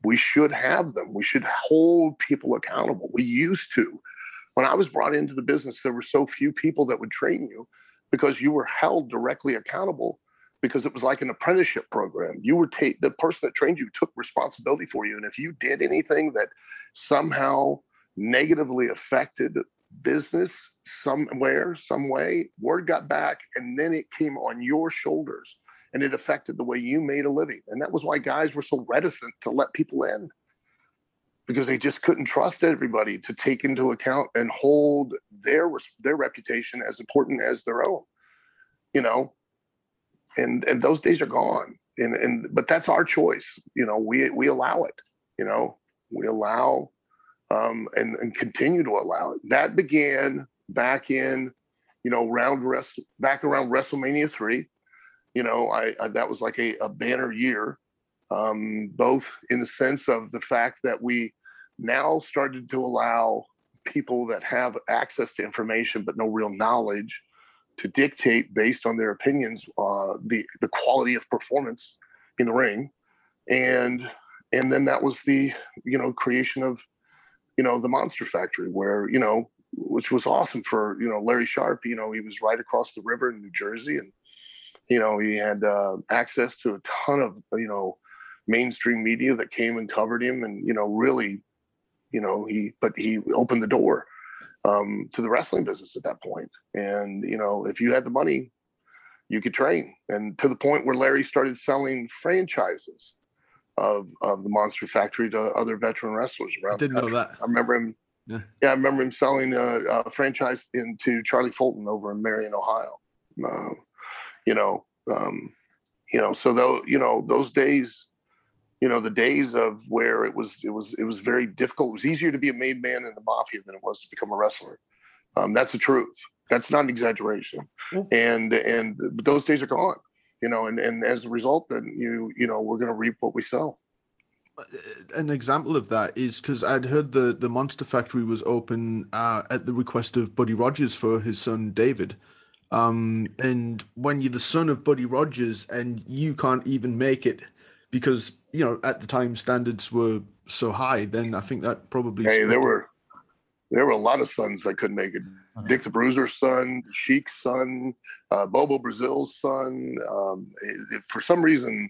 We should have them. We should hold people accountable. We used to. When I was brought into the business, there were so few people that would train you because you were held directly accountable because it was like an apprenticeship program. You were ta- the person that trained you took responsibility for you, and if you did anything that somehow negatively affected business somewhere, some way, word got back, and then it came on your shoulders, and it affected the way you made a living. And that was why guys were so reticent to let people in because they just couldn't trust everybody to take into account and hold their their reputation as important as their own you know and and those days are gone. And and but that's our choice you know we we allow it you know we allow um and and continue to allow it. That began back in you know round rest back around wrestlemania 3 you know I, I that was like a, a banner year um, both in the sense of the fact that we now started to allow people that have access to information but no real knowledge to dictate based on their opinions uh, the the quality of performance in the ring, and and then that was the you know creation of you know the Monster Factory where you know which was awesome for you know Larry Sharpe. You know he was right across the river in New Jersey, and you know he had uh, access to a ton of you know mainstream media that came and covered him, and you know really, you know he but he opened the door um, to the wrestling business at that point. And you know, if you had the money, you could train. And to the point where Larry started selling franchises of of the Monster Factory to other veteran wrestlers around. I didn't know that. I remember him. Yeah. yeah, I remember him selling a, a, franchise into Charlie Fulton over in Marion, Ohio. Uh, you know, um, you know, so though you know those days you know the days of where it was it was it was very difficult. It was easier to be a made man in the mafia than it was to become a wrestler. Um, that's the truth. That's not an exaggeration. And and those days are gone. You know, and and as a result, then you you know we're going to reap what we sow. Uh, an example of that is because I'd heard the the Monster Factory was open uh, at the request of Buddy Rogers for his son David. Um, and when you're the son of Buddy Rogers and you can't even make it because you know at the time standards were so high, then I think that probably. Hey, there were there were a lot of sons that couldn't make it. Okay. Dick the Bruiser's son, Sheik's son, uh, Bobo Brazil's son. Um, it, for some reason,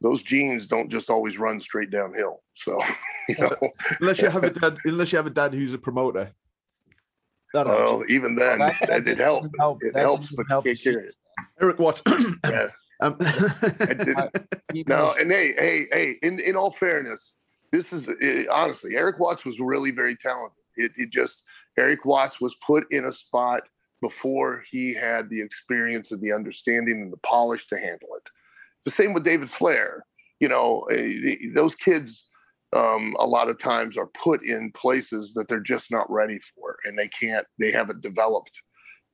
those genes don't just always run straight downhill. So, you know, unless you have a dad, unless you have a dad who's a promoter. That well, helps. even then, well, that, that, it helps. Help. It helps, but help you can't carry it. Erik Watts. yeah. Um, no, and hey, hey, hey. In in all fairness, this is it, honestly, Erik Watts was really very talented. It, it just Erik Watts was put in a spot before he had the experience and the understanding and the polish to handle it. The same with David Flair. You know, eh, those kids um, a lot of times are put in places that they're just not ready for, and they can't. They haven't developed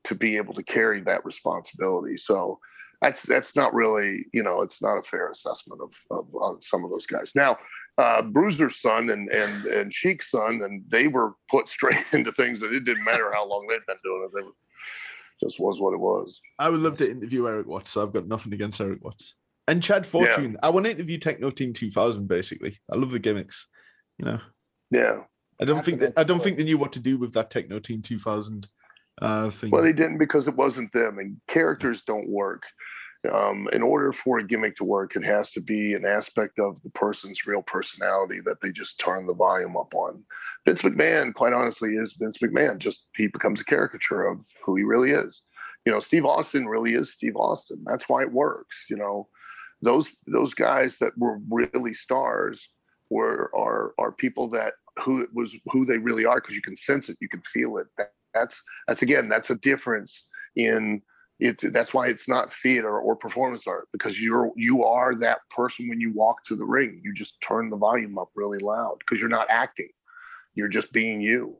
to be able to carry that responsibility. So that's that's not really you know it's not a fair assessment of, of, of some of those guys. Now, uh, Bruiser's son and and and Sheik's son, and they were put straight into things that it didn't matter how long they'd been doing it. They were, just was what it was. I would love to interview Erik Watts. So I've got nothing against Erik Watts and Chad Fortune. Yeah. I want to interview Techno Team 2000. Basically, I love the gimmicks. You know. Yeah. I don't think that, I don't think they knew what to do with that Techno Team 2000 uh, thing. Well, they didn't because it wasn't them, and characters don't work um, in order for a gimmick to work, it has to be an aspect of the person's real personality that they just turn the volume up on. Vince McMahon, quite honestly, is Vince McMahon. Just he becomes a caricature of who he really is. You know, Steve Austin really is Steve Austin. That's why it works. You know, those those guys that were really stars were are are people that who it was who they really are because you can sense it, you can feel it. That, that's that's again that's a difference in it, that's why it's not theater or performance art because you're you are that person when you walk to the ring. You just turn the volume up really loud because you're not acting. You're just being you.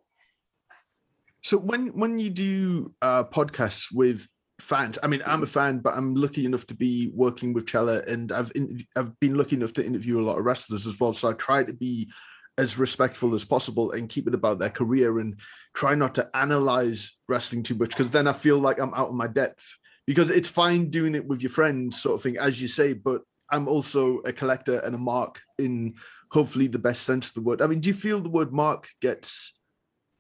So when when you do uh, podcasts with fans, I mean, I'm a fan, but I'm lucky enough to be working with Chella, and I've in, I've been lucky enough to interview a lot of wrestlers as well. So I try to be as respectful as possible and keep it about their career and try not to analyze wrestling too much because then I feel like I'm out of my depth. Because it's fine doing it with your friends, sort of thing, as you say, but I'm also a collector and a mark in hopefully the best sense of the word. I mean, do you feel the word mark gets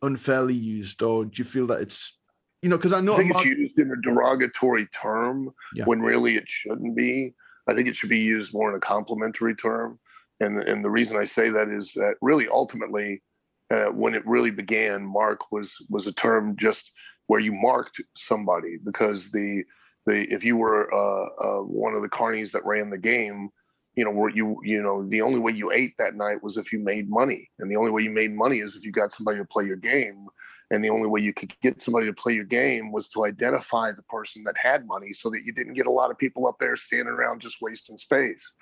unfairly used, or do you feel that it's you know, because I know I think it's used in a derogatory term Yeah. when really it shouldn't be. I think it should be used more in a complimentary term. And and the reason I say that is that really ultimately, uh, when it really began, mark was was a term just where you marked somebody because the the if you were uh, uh, one of the carnies that ran the game, you know, where you you know the only way you ate that night was if you made money, and the only way you made money is if you got somebody to play your game. And the only way you could get somebody to play your game was to identify the person that had money so that you didn't get a lot of people up there standing around just wasting space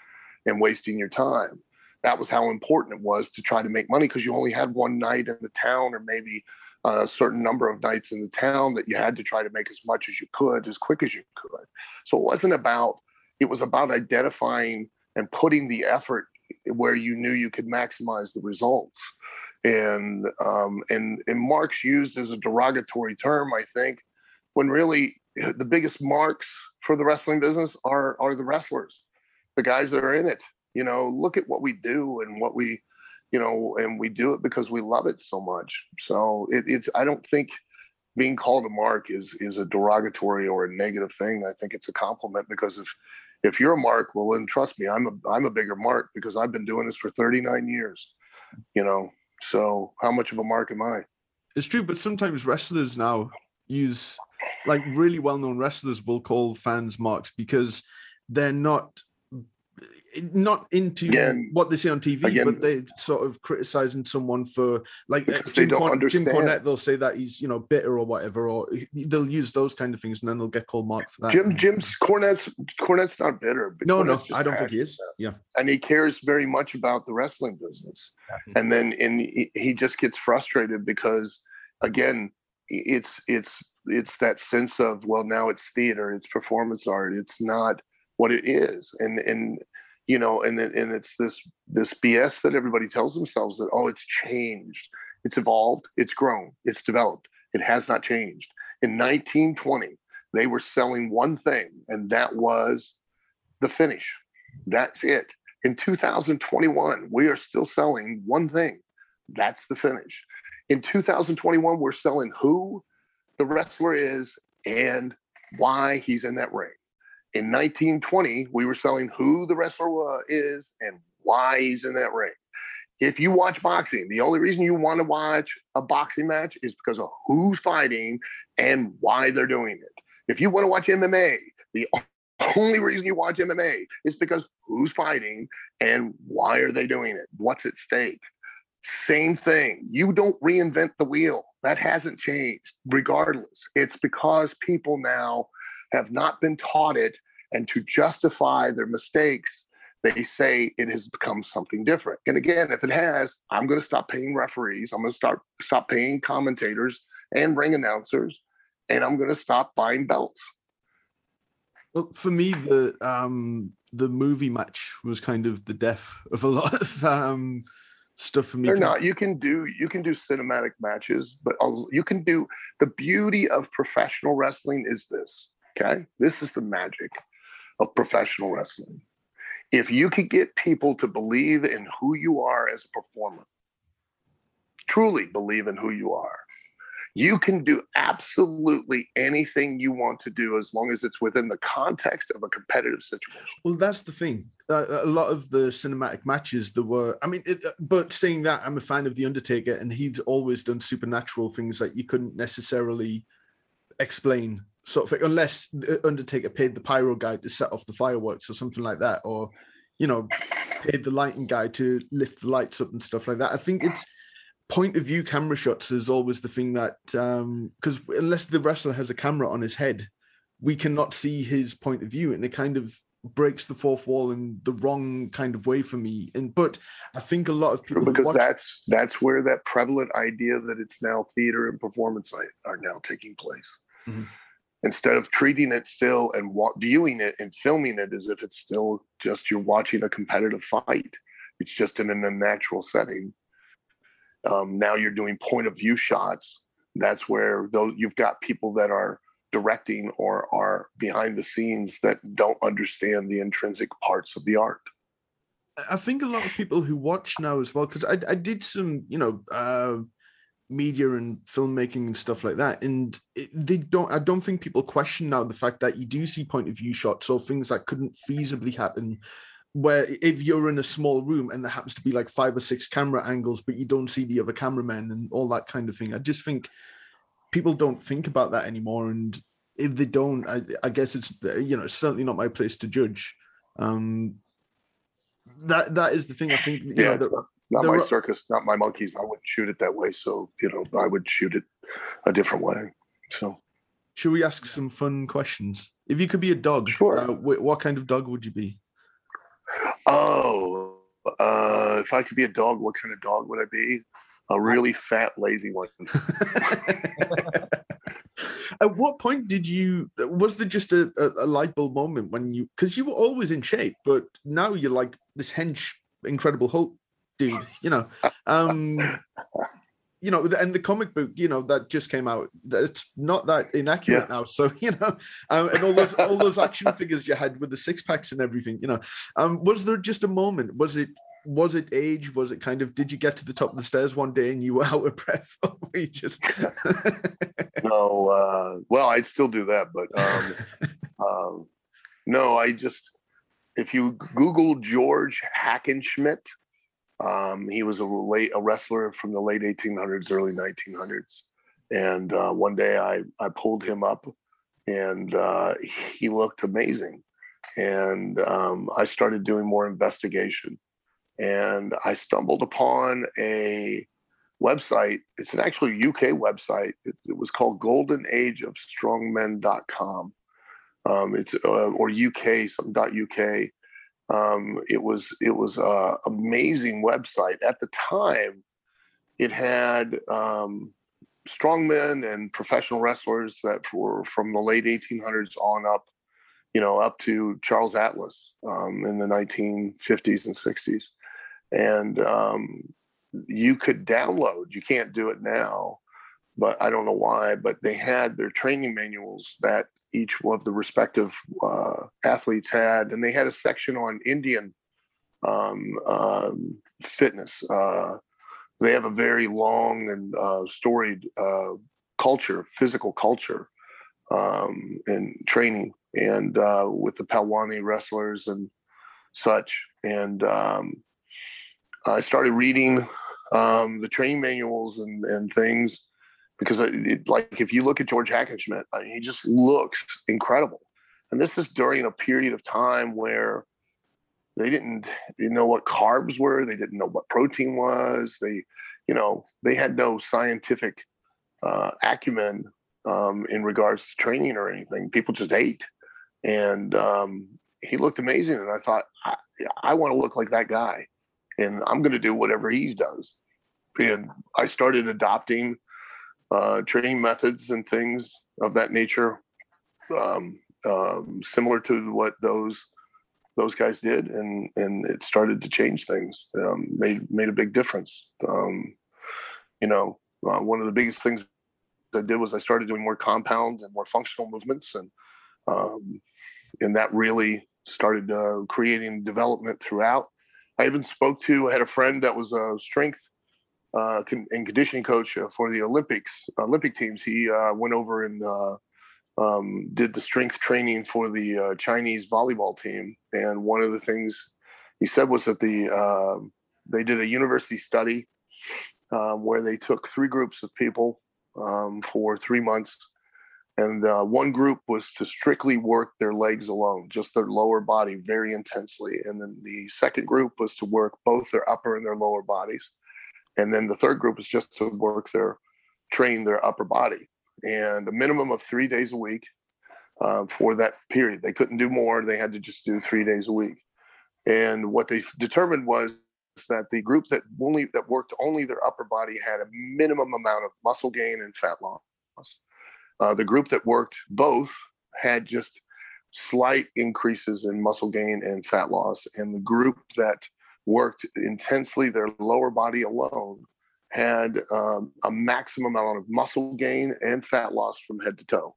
and wasting your time. That was how important it was to try to make money because you only had one night in the town or maybe a certain number of nights in the town that you had to try to make as much as you could as quick as you could. So it wasn't about, it was about identifying and putting the effort where you knew you could maximize the results and um, and and marks used as a derogatory term, I think, when really the biggest marks for the wrestling business are are the wrestlers, the guys that are in it. You know, look at what we do and what we, you know, and we do it because we love it so much. So it, it's I don't think being called a mark is is a derogatory or a negative thing. I think it's a compliment because if if you're a mark, well then trust me, I'm a I'm a bigger mark because I've been doing this for 39 years. You know, so how much of a mark am I? It's true, but sometimes wrestlers now use like really well-known wrestlers will call fans marks because they're not not into Again- what they see on TV, again- but they sort of criticizing someone for like uh, Jim, don't Corn- Jim. Cornette. They'll say that he's you know bitter or whatever, or they'll use those kind of things, and then they'll get called mark for that. Jim Jim's Cornette's Cornette's not bitter. but no, no, Cornette's just I don't think he is. Yeah, and he cares very much about the wrestling business. And then and he, he just gets frustrated because again, it's it's it's that sense of well now it's theater, it's performance art, it's not what it is. And and you know, and then and it's this this BS that everybody tells themselves that oh it's changed, it's evolved, it's grown, it's developed. It has not changed. In 1920, they were selling one thing, and that was the finish. That's it. In 2021, we are still selling one thing. That's the finish. In 2021, we're selling who the wrestler is and why he's in that ring. In 1920, we were selling who the wrestler is and why he's in that ring. If you watch boxing, the only reason you want to watch a boxing match is because of who's fighting and why they're doing it. If you want to watch MMA, the only reason you watch MMA is because who's fighting and why are they doing it? What's at stake? Same thing. You don't reinvent the wheel. That hasn't changed, regardless. It's because people now have not been taught it, and to justify their mistakes, they say it has become something different. And again, if it has, I'm going to stop paying referees. I'm going to start stop paying commentators and ring announcers, and I'm going to stop buying belts. well, for me, the um the movie match was kind of the death of a lot of um stuff for me. They're not. You can do you can do cinematic matches, but you can do the beauty of professional wrestling is this. Okay, this is the magic of professional wrestling. If you could get people to believe in who you are as a performer, truly believe in who you are, you can do absolutely anything you want to do as long as it's within the context of a competitive situation. Well, that's the thing. Uh, a lot of the cinematic matches there were. I mean, it, uh, but saying that, I'm a fan of the Undertaker, and he's always done supernatural things that you couldn't necessarily explain, sort of thing, unless the Undertaker paid the pyro guy to set off the fireworks or something like that, or you know, paid the lighting guy to lift the lights up and stuff like that. I think it's point of view camera shots is always the thing that because unless the wrestler has a camera on his head, we cannot see his point of view, and it kind of breaks the fourth wall in the wrong kind of way for me. And but I think a lot of people because watch, that's that's where that prevalent idea that it's now theater and performance are- now taking place. Mhm. Instead of treating it still and wa- viewing it and filming it as if it's still just you're watching a competitive fight, it's just in an unnatural setting. Um, now you're doing point of view shots. That's where you've got people that are directing or are behind the scenes that don't understand the intrinsic parts of the art. I think a lot of people who watch now as well, because I, I did some, you know, uh, media and filmmaking and stuff like that. And it, they don't i don't think people question now the fact that you do see point of view shots or things that couldn't feasibly happen where if you're in a small room and there happens to be like five or six camera angles but you don't see the other cameramen and all that kind of thing. I just think people don't think about that anymore. And if they don't i, I guess it's you know it's certainly not my place to judge. Um that that is the thing i think you yeah, know, not my circus, not my monkeys. I wouldn't shoot it that way. So, you know, I would shoot it a different way. So, should we ask some fun questions? If you could be a dog, sure. Uh, what kind of dog would you be? Oh, uh, if I could be a dog, what kind of dog would I be? A really fat, lazy one. At what point did you? Was there just a, a, a light bulb moment when you? Because you were always in shape, but now you're like this hench, incredible Hulk dude. You know, um, you know, and the comic book, you know, that just came out. It's not that inaccurate yeah. now. So you know, um, and all those all those action figures you had with the six packs and everything. You know, um, was there just a moment? Was it was it age? Was it kind of? Did you get to the top of the stairs one day and you were out of breath? or you just no. Uh, well, I'd still do that, but um, um, no. I just if you Google George Hackenschmidt, um, he was a late a wrestler from the late 1800s, early 1900s, and uh, one day I I pulled him up, and uh, he looked amazing, and um, I started doing more investigation, and I stumbled upon a website. It's an actually UK website. It, it was called Golden Age of Strongmen.com. Um, it's uh, or UK something .uk um, it was it was an amazing website at the time. It had um, strongmen and professional wrestlers that were from the late 1800s on up, you know, up to Charles Atlas um, in the 1950s and 60s, and um, you could download. You can't do it now, but I don't know why. But they had their training manuals that each of the respective uh, athletes had, and they had a section on Indian um, um, fitness. Uh, they have a very long and uh, storied uh, culture, physical culture, um, and training, and uh, with the Pehlwani wrestlers and such. And um, I started reading um, the training manuals and, and things because it, like if you look at George Hackenschmidt, I mean, he just looks incredible. And this is during a period of time where they didn't, didn't know what carbs were, they didn't know what protein was, they, you know, they had no scientific uh, acumen um, in regards to training or anything. People just ate, and um, he looked amazing. And I thought, I, I want to look like that guy, and I'm going to do whatever he does. And I started adopting uh, training methods and things of that nature, um, um, similar to what those those guys did, and and it started to change things. Um, made made a big difference. Um, you know, uh, one of the biggest things I did was I started doing more compound and more functional movements, and um, and that really started uh, creating development throughout. I even spoke to I had a friend that was a strength uh, and conditioning coach uh, for the Olympics Olympic teams. He uh, went over and um, did the strength training for the Chinese volleyball team. And one of the things he said was that the um, they did a university study where they took three groups of people um, for three months. And uh, one group was to strictly work their legs alone, just their lower body very intensely. And then the second group was to work both their upper and their lower bodies and then the third group is just to work their train their upper body. And a minimum of three days a week uh, for that period. They couldn't do more. They had to just do three days a week. And what they determined was that the group that only that worked only their upper body had a minimum amount of muscle gain and fat loss. Uh, the group that worked both had just slight increases in muscle gain and fat loss. And the group that worked intensely, their lower body alone had um, a maximum amount of muscle gain and fat loss from head to toe.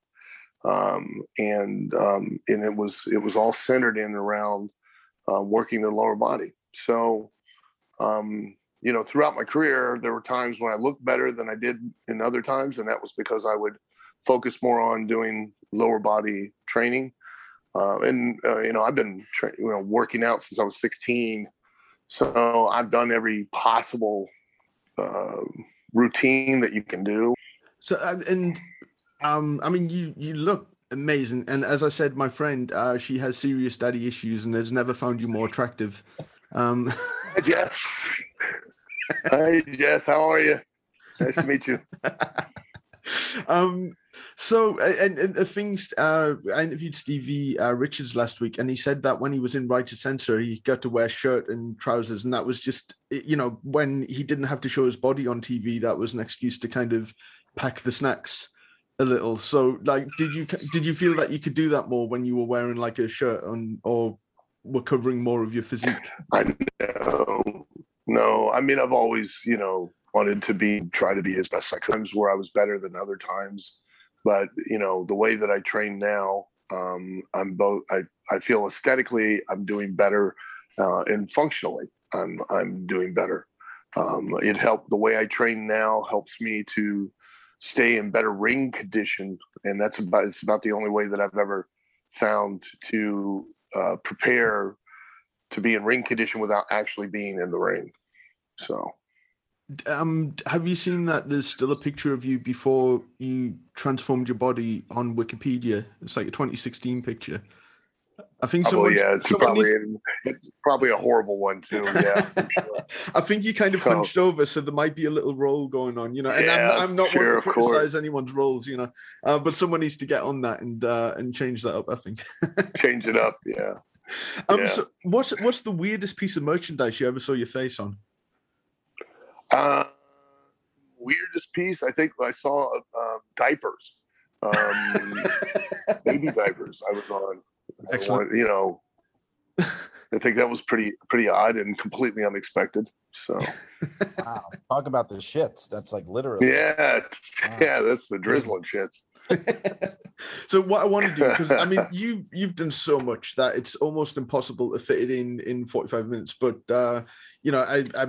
Um, and um, and it was it was all centered in around uh, working their lower body. So um, you know, throughout my career, there were times when I looked better than I did in other times, and that was because I would focus more on doing lower body training. Uh, and uh, you know, I've been tra- you know working out since I was 16, so I've done every possible uh, routine that you can do. So uh, and um, I mean, you you look amazing, and as I said, my friend, uh, she has serious daddy issues and has never found you more attractive. Um, Jess. Hi, Jess. How are you? Nice to meet you. um, so and, and the things uh, I interviewed Stevie uh, Richards last week, and he said that when he was in Right to Censor, he got to wear shirt and trousers, and that was just you know when he didn't have to show his body on TV, that was an excuse to kind of pack the snacks a little. So like, did you did you feel that you could do that more when you were wearing like a shirt on or were covering more of your physique? I know. No, I mean I've always you know wanted to be try to be as best I could. Times where I was better than other times, but you know the way that I train now, um, I'm both. I I feel aesthetically I'm doing better, uh, and functionally I'm I'm doing better. Um, it helped the way I train now helps me to stay in better ring condition, and that's about it's about the only way that I've ever found to uh, prepare to be in ring condition without actually being in the ring. So, um, have you seen that there's still a picture of you before you transformed your body on Wikipedia? It's like a 2016 picture. I think oh, someone. yeah, it's probably it's probably a horrible one too. Yeah, sure. I think you kind of so, hunched over, so there might be a little roll going on, you know. And yeah, I'm, I'm, not sure, one to criticize anyone's rolls, you know, uh, but someone needs to get on that and uh, and change that up. I think. change it up, yeah. Um, yeah. so what's what's the weirdest piece of merchandise you ever saw your face on? Uh, weirdest piece, I think I saw uh, diapers, um, baby diapers. I was on. Excellent. you know, I think that was pretty pretty odd and completely unexpected. So, wow. talk about the shits. That's like literally. Yeah, wow. yeah, that's the drizzling shits. so what I want to do because I mean you you've done so much that it's almost impossible to fit it in in 45 minutes but uh you know I I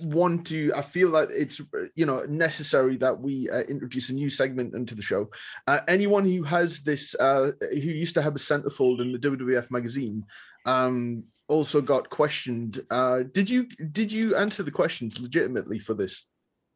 want to i feel that it's you know necessary that we uh, introduce a new segment into the show uh, anyone who has this uh, who used to have a centerfold in the wwf magazine um, also got questioned uh, did you did you answer the questions legitimately for this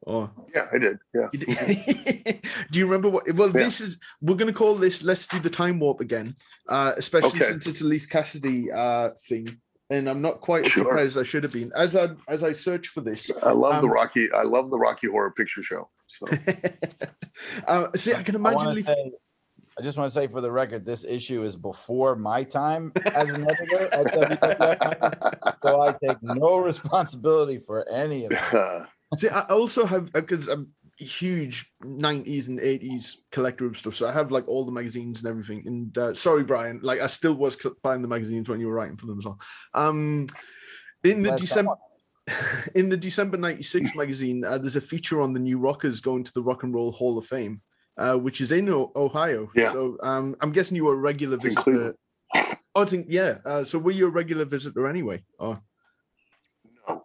Oh yeah, I did. Yeah. do you remember what? Well, yeah. this is we're going to call this. Let's do the time warp again, uh, especially okay. since it's a Leif Cassidy uh, thing and I'm not quite sure. as prepared as I should have been. As I as I search for this, I love um, the Rocky. I love the Rocky Horror Picture Show. So, uh, see, I can imagine. I, say, I just want to say for the record, this issue is before my time as an editor at WWF, so I take no responsibility for any of it. see, I also have because I'm huge 90s and 80s collector of stuff. So I have like all the magazines and everything. And uh, sorry, Brian, like I still was buying the magazines when you were writing for them as well. Um, in the December. In the December '96 magazine, uh, there's a feature on the new rockers going to the Rock and Roll Hall of Fame, uh, which is in o- Ohio. Yeah. So um, I'm guessing you were a regular visitor. Oh, I think yeah. Uh, so were you a regular visitor anyway? Oh. No.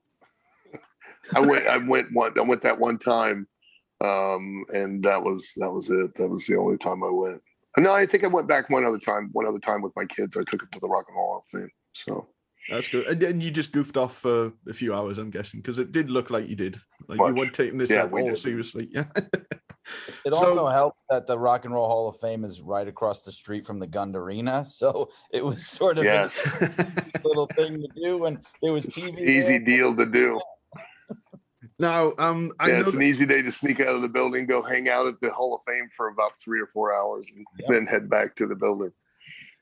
I went. I went one. I went that one time um, and that was that was it. That was the only time I went. No, I think I went back one other time. One other time with my kids, I took them to the Rock and Roll Hall of Fame. So that's good. And, and you just goofed off for a few hours, I'm guessing, because it did look like you did. Like Much. you weren't taking this yeah, at all did. seriously. Yeah. it so, also helped that the Rock and Roll Hall of Fame is right across the street from the Gund Arena, so it was sort of yes. a little thing to do when there was TV. Easy there. deal to do. Now, um, I yeah, know it's an easy day to sneak out of the building, go hang out at the Hall of Fame for about three or four hours, and yep. then head back to the building.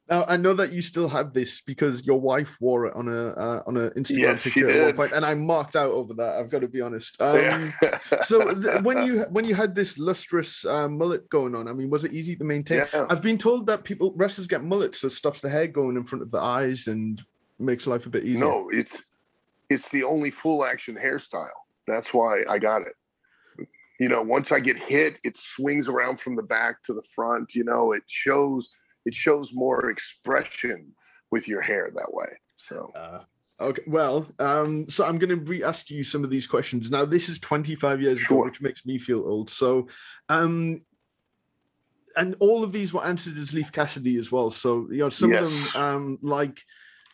Now I know that you still have this because your wife wore it on a uh, on an Instagram yes, picture at one point, and I marked out over that. I've got to be honest. Um, yeah. so th- when you when you had this lustrous uh, mullet going on, I mean, was it easy to maintain? Yeah. I've been told that people wrestlers get mullets, so it stops the hair going in front of the eyes and makes life a bit easier. No, it's it's the only full action hairstyle. That's why I got it. You know, once I get hit, it swings around from the back to the front. You know, it shows it shows more expression with your hair that way. So. Uh, Okay, well, um, so I'm going to re-ask you some of these questions. Now, this is 25 years ago, which makes me feel old. So, um, and all of these were answered as Leif Cassidy as well. So, you know, some of them, um, like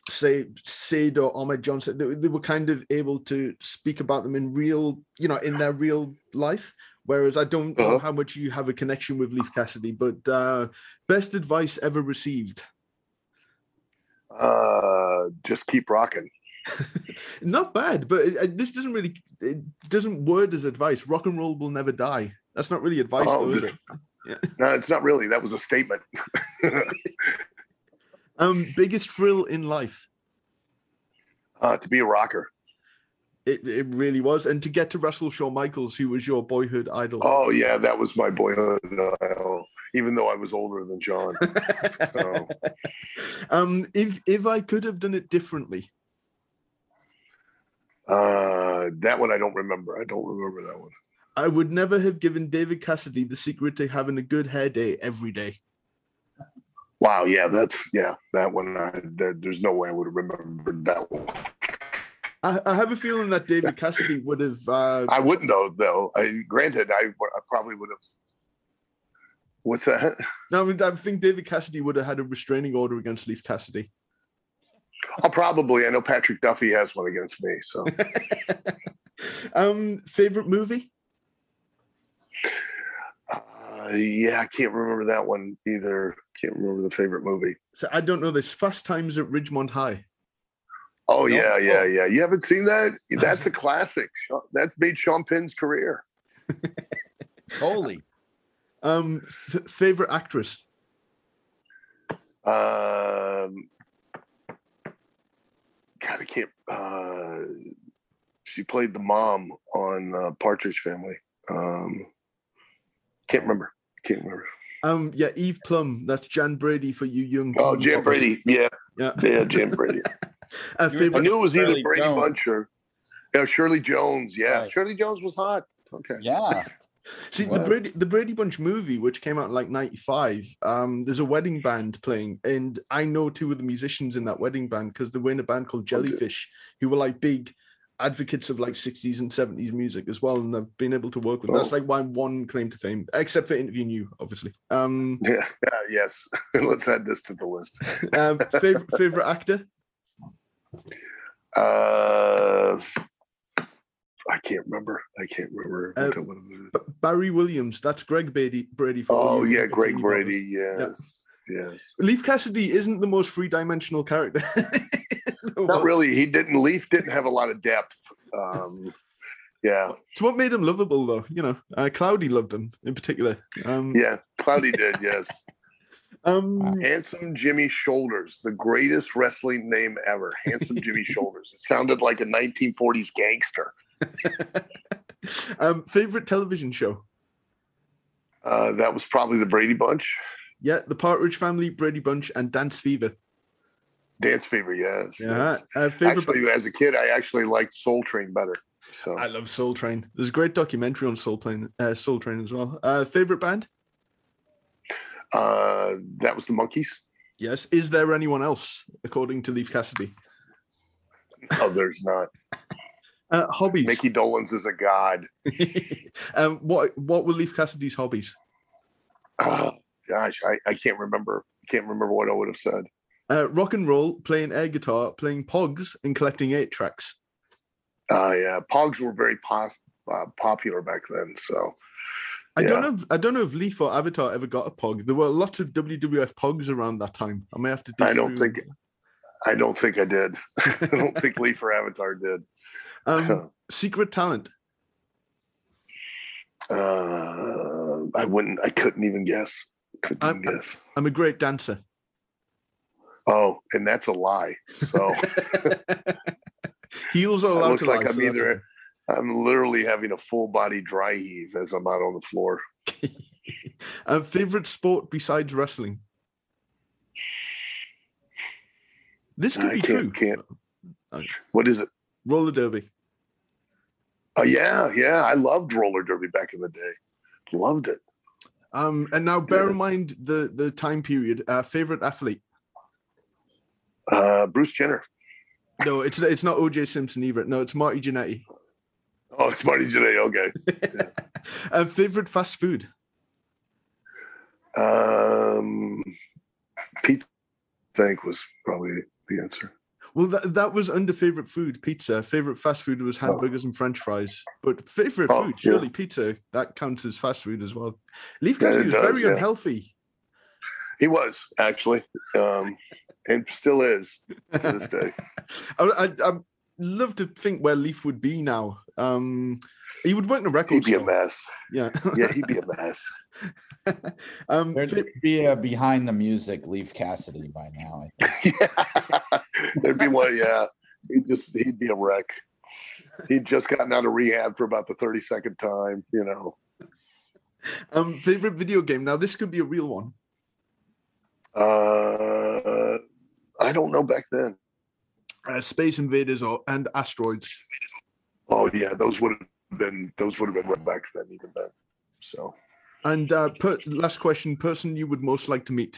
say Sid or Ahmed Johnson, they, they were kind of able to speak about them in real, you know, in their real life. Whereas I don't know Uh-huh. how much you have a connection with Leif Cassidy, but uh, best advice ever received. Uh, just keep rocking. Not bad, but it, it- this doesn't really it doesn't word as advice. Rock and roll will never die. That's not really advice, Oh, though, is it? No, it's not really. That was a statement. Um, biggest thrill in life. uh, to be a rocker. It, it really was, and to get to wrestle Shawn Michaels, who was your boyhood idol. Oh yeah, that was my boyhood. Uh, even though I was older than John. So, um, if if I could have done it differently, uh, that one I don't remember. I don't remember that one. I would never have given David Cassidy the secret to having a good hair day every day. Wow, yeah, that's yeah, that one. I, there, there's no way I would have remembered that one. I, I have a feeling that David Cassidy would have. Uh, I wouldn't know though. I, granted, I, I probably would have. What's that? no, I, mean, I think David Cassidy would have had a restraining order against Leif Cassidy. Oh, probably. I know Patrick Duffy has one against me. So um, favorite movie? Uh, yeah, I can't remember that one either. Can't remember the favorite movie. So I don't know this. Fast Times at Ridgemont High. Oh No? yeah, yeah, Oh. yeah. You haven't seen that? That's a classic. That's made Sean Penn's career. Holy. Um, f- favorite actress? Um, God, I can't. Uh, she played the mom on uh, Partridge Family. Um, can't remember. Can't remember. Um, yeah, Eve Plumb. That's Jan Brady for you young. Oh, teen Jim. Brady. Yeah, Yeah. yeah, Jim Brady. You I knew it was either Shirley Brady Jones. Bunch or yeah, Shirley Jones. Yeah, Right. Shirley Jones was hot. Okay. Yeah. See the Brady the Brady Bunch movie, which came out in like '95. Um, there's a wedding band playing, and I know two of the musicians in that wedding band because they were in a band called Jellyfish, who were like big advocates of like 60s and 70s music as well, and I've been able to work with. That's Oh. like my one claim to fame, except for interviewing you, obviously. Um, Yeah. yeah yes. Let's add this to the list. um favorite favorite actor? Uh, I can't remember. I can't remember. Uh, what it is. B- Barry Williams. That's Greg Brady. Brady. For oh yeah, Greg Brady. Yes. Yes. Leif Cassidy isn't the most three-dimensional character. Not really. He didn't. Leif didn't have a lot of depth. Um, yeah. It's what made him lovable, though. You know, uh, Cloudy loved him in particular. Um, Yeah. Cloudy did. Yes. um, Handsome Jimmy Shoulders, the greatest wrestling name ever. Handsome Jimmy Shoulders. It sounded like a 1940s gangster. um, favorite television show? Uh, that was probably the Brady Bunch. Yeah, The Partridge Family, Brady Bunch, and Dance Fever. Dance Fever, yes. Yeah. Uh, favorite. Actually, as a kid, I actually liked Soul Train better. So I love Soul Train. There's a great documentary on Soul Train, uh, Soul Train as well. Uh, favorite band? uh, that was the Monkees. Yes. Is there anyone else, according to Leif Cassidy? Oh, there's not. Uh, hobbies. Micky Dolenz is a god. um, what What were Leif Cassidy's hobbies? Oh, gosh, I, I can't remember. I can't remember what I would have said. Uh, rock and roll, playing air guitar, playing pogs, and collecting eight tracks. Uh, yeah, Pogs were very pos- uh, popular back then. So I don't know. If, I don't know if Leif or Avatar ever got a pog. There were lots of WWF pogs around that time. I may have to. dig I don't think- I don't think I did. I don't think Leif or Avatar did. Um, secret talent. Uh, I wouldn't. I couldn't even guess. Couldn't I'm- even guess. I'm a great dancer. Oh, and that's a lie. So Heels are allowed to lie. like I'm so either. I'm literally having a full body dry heave as I'm out on the floor. um, favorite sport besides wrestling. This could I be can't. true. Can't. What is it? Roller derby. Oh yeah, yeah. I loved roller derby back in the day. Loved it. Um, and now bear Yeah. in mind the the time period. Uh, favorite athlete. Uh, Bruce Jenner. No, it's it's not OJ Simpson either. No, it's Marty Jannetty. Oh, it's Marty Jannetty. Okay. uh, favorite fast food? Um, pizza, I think, was probably the answer. Well, that, that was under favorite food, pizza. Favorite fast food was hamburgers and French fries. But favorite Oh, food, yeah. surely pizza. That counts as fast food as well. Leif Yeah, was does, very yeah. unhealthy. He was actually, um, and still is to this day. I, I, I'd love to think where Leif would be now. Um, he would work in a record He'd be a mess. Yeah. Yeah, he'd be a mess. um, There'd fa- be a behind the music Leif Cassidy by now. I think. yeah. There'd be one. Yeah, he'd just he'd be a wreck. He'd just gotten out of rehab for about the thirty second time. You know, um, favorite video game. Now, this could be a real one. uh, I don't know back then. Uh, Space Invaders or and Asteroids. Oh yeah, those would have been those would have been right back then, even then. So And uh, per- last question: person you would most like to meet?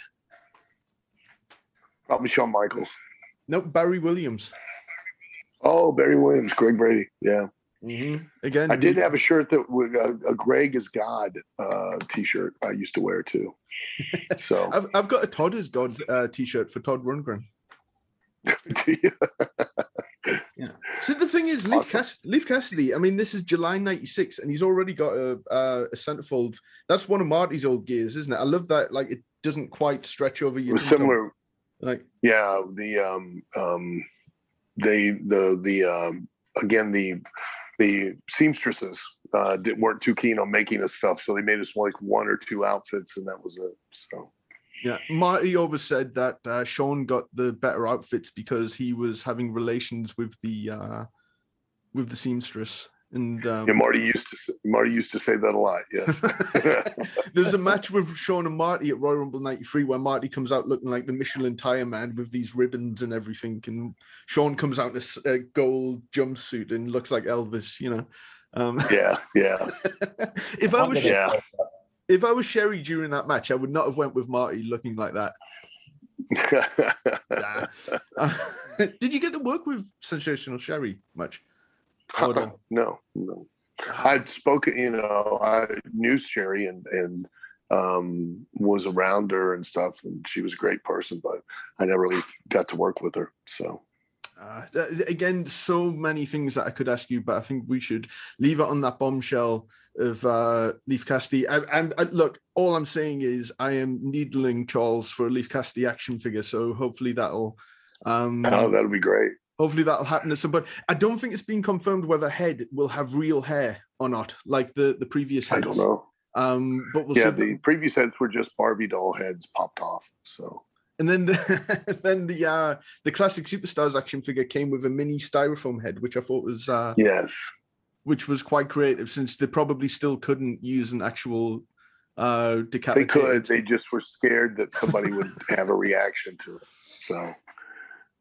probably Shawn Michaels. No, Barry Williams. Oh, Barry Williams, Greg Brady. Yeah, Mm-hmm. Again, I did have a shirt that was a, a Greg is God uh, T-shirt. I used to wear too. So I've, I've got a Todd is God uh, t-shirt for Todd Rundgren. Yeah. So the thing is, Leif, Awesome. Cass- Leif Cassidy. I mean, this is July '96, and he's already got a uh, a centerfold. That's one of Marty's old gears, isn't it? I love that. Like, it doesn't quite stretch over was similar. Like, Yeah, the um um they the the um again the the seamstresses uh did, weren't too keen on making us stuff, so they made us like one or two outfits, and that was it. So yeah, Marty always said that uh, Shawn got the better outfits because he was having relations with the uh with the seamstress. And um, yeah, Marty used to Marty used to say that a lot. Yes. There's a match with Shawn and Marty at Royal Rumble 93 where Marty comes out looking like the Michelin tire man with these ribbons and everything. And Shawn comes out in a gold jumpsuit and looks like Elvis, you know. Um, yeah, yeah. if I was Yeah. if I was Sherri during that match, I would not have went with Marty looking like that. Nah. Uh, did you get to work with Sensational Sherri much? Oh, no. no, no. I'd spoken, you know, I knew Sherri and and um, was around her and stuff, and she was a great person, but I never really got to work with her. So Uh, again, so many things that I could ask you, but I think we should leave it on that bombshell of uh, Leif Cassidy. And, look, all I'm saying is I am needling Charles for a Leif Cassidy action figure, so hopefully that'll um, oh, that'll be great. Hopefully that'll happen at some point. I don't think it's been confirmed whether Head will have real hair or not, like the the previous heads. I don't know. Um, but we'll yeah, see. the previous heads were just Barbie doll heads popped off. So And then the then the uh the classic superstars action figure came with a mini styrofoam head, which I thought was uh yes, which was quite creative since they probably still couldn't use an actual uh they decapitated. could. They just were scared that somebody would have a reaction to it. So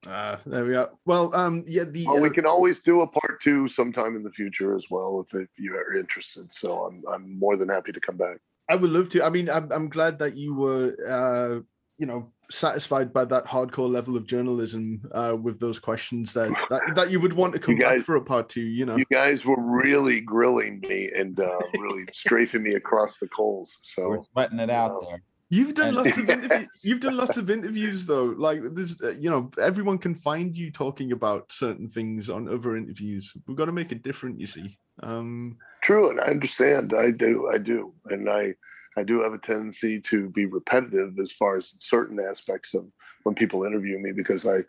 Uh, there we are. Well, um, yeah, the well, we uh, can always do a part two sometime in the future as well if, if you are interested. So I'm I'm more than happy to come back. I would love to. I mean, I'm I'm glad that you were uh you know satisfied by that hardcore level of journalism uh with those questions that that, that you would want to come guys- back for a part two. You know. You guys were really grilling me and uh, really strafing me across the coals. So We're sweating it out there. You've done And- lots of interviews. You've done lots of interviews though. Like there's, uh, you know, everyone can find you talking about certain things on other interviews. We've got to make it different, you see. Um, true, and I understand. I do. I do, and I I do have a tendency to be repetitive as far as certain aspects of when people interview me because I.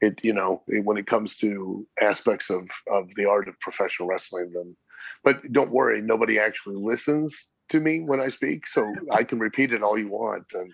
It you know when it comes to aspects of of the art of professional wrestling, then, but don't worry, nobody actually listens to me when I speak, so I can repeat it all you want, and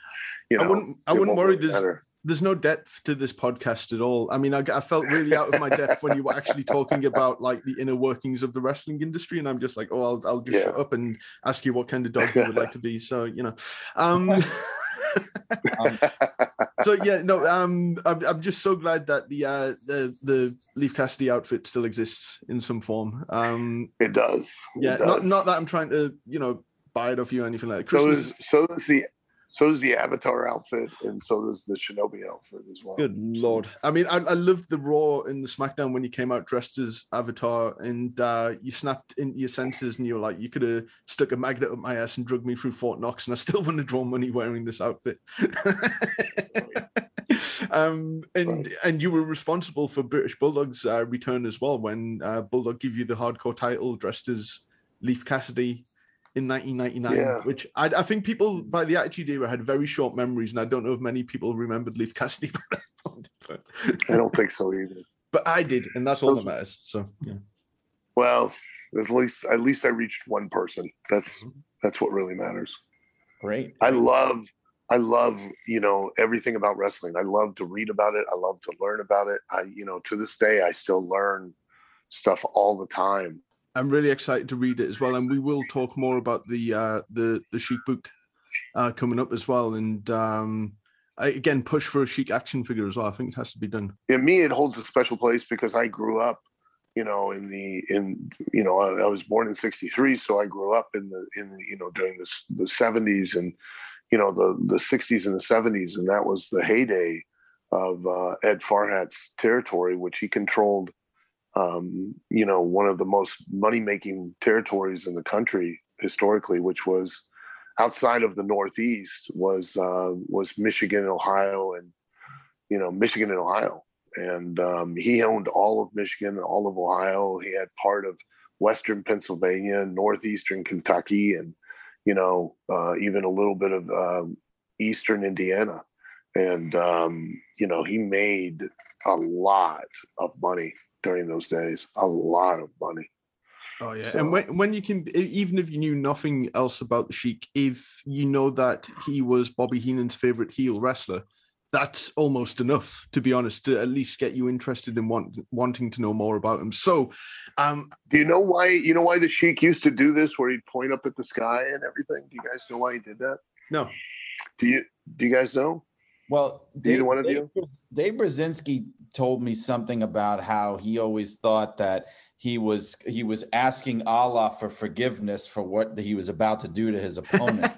you know I wouldn't. I wouldn't worry. There's matter. there's no depth to this podcast at all. I mean, I, I felt really out of my depth when you were actually talking about like the inner workings of the wrestling industry, and I'm just like, oh, I'll, I'll just Yeah. shut up and ask you what kind of dog you would like to be. So you know, um, Um, so yeah, no, um, I'm, I'm just so glad that the uh, the the Leif Cassidy outfit still exists in some form. Um, It does. It yeah, does. not not that I'm trying to you know off you or anything like that. so Christmas. is so is the so does the Avatar outfit, and so does the Shinobi outfit as well. Good lord! I mean, I, I loved the Raw in the SmackDown when you came out dressed as Avatar, and uh, you snapped into your senses, and you were like, you could have stuck a magnet up my ass and drug me through Fort Knox, and I still wouldn't have drawn money wearing this outfit. um, and right. and you were responsible for British Bulldog's uh, return as well when uh, Bulldog gave you the hardcore title dressed as Leif Cassidy in 1999, yeah. which I, I, think people by the Attitude Era had very short memories, and I don't know if many people remembered Leif Cassidy. but I don't think so either. But I did, and that's all that matters. So, yeah. Well, at least at least I reached one person. That's mm-hmm. that's what really matters. Great. I love I love you know everything about wrestling. I love to read about it. I love to learn about it. I you know to this day I still learn stuff all the time I'm really excited to read it as well, and we will talk more about the uh, the the Sheik book uh, coming up as well. And um, I, again, push for a Sheik action figure as well. I think it has to be done. Yeah, me, it holds a special place because I grew up, you know, in the in you know I, I was born in '63, so I grew up in the in you know during the the '70s and you know the the '60s and the '70s, and that was the heyday of uh, Ed Farhat's territory, which he controlled um, you know, one of the most money making territories in the country historically, which was outside of the Northeast, was uh, was Michigan, Ohio, and you know, Michigan and Ohio. And um, he owned all of Michigan, and all of Ohio. He had part of Western Pennsylvania, Northeastern Kentucky, and you know, uh, even a little bit of um, Eastern Indiana. And um, you know, he made a lot of money during those days. A lot of money. Oh yeah, so, and when when you can, even if you knew nothing else about the Sheik, if you know that he was Bobby Heenan's favorite heel wrestler, that's almost enough, to be honest, to at least get you interested in want, wanting to know more about him. So, um, do you know why? You know why the Sheik used to do this, where he'd point up at the sky and everything? Do you guys know why he did that? No. Do you? Do you guys know? Well, Dave, one of Dave, you? Dave Brzezinski told me something about how he always thought that he was he was asking Allah for forgiveness for what he was about to do to his opponent.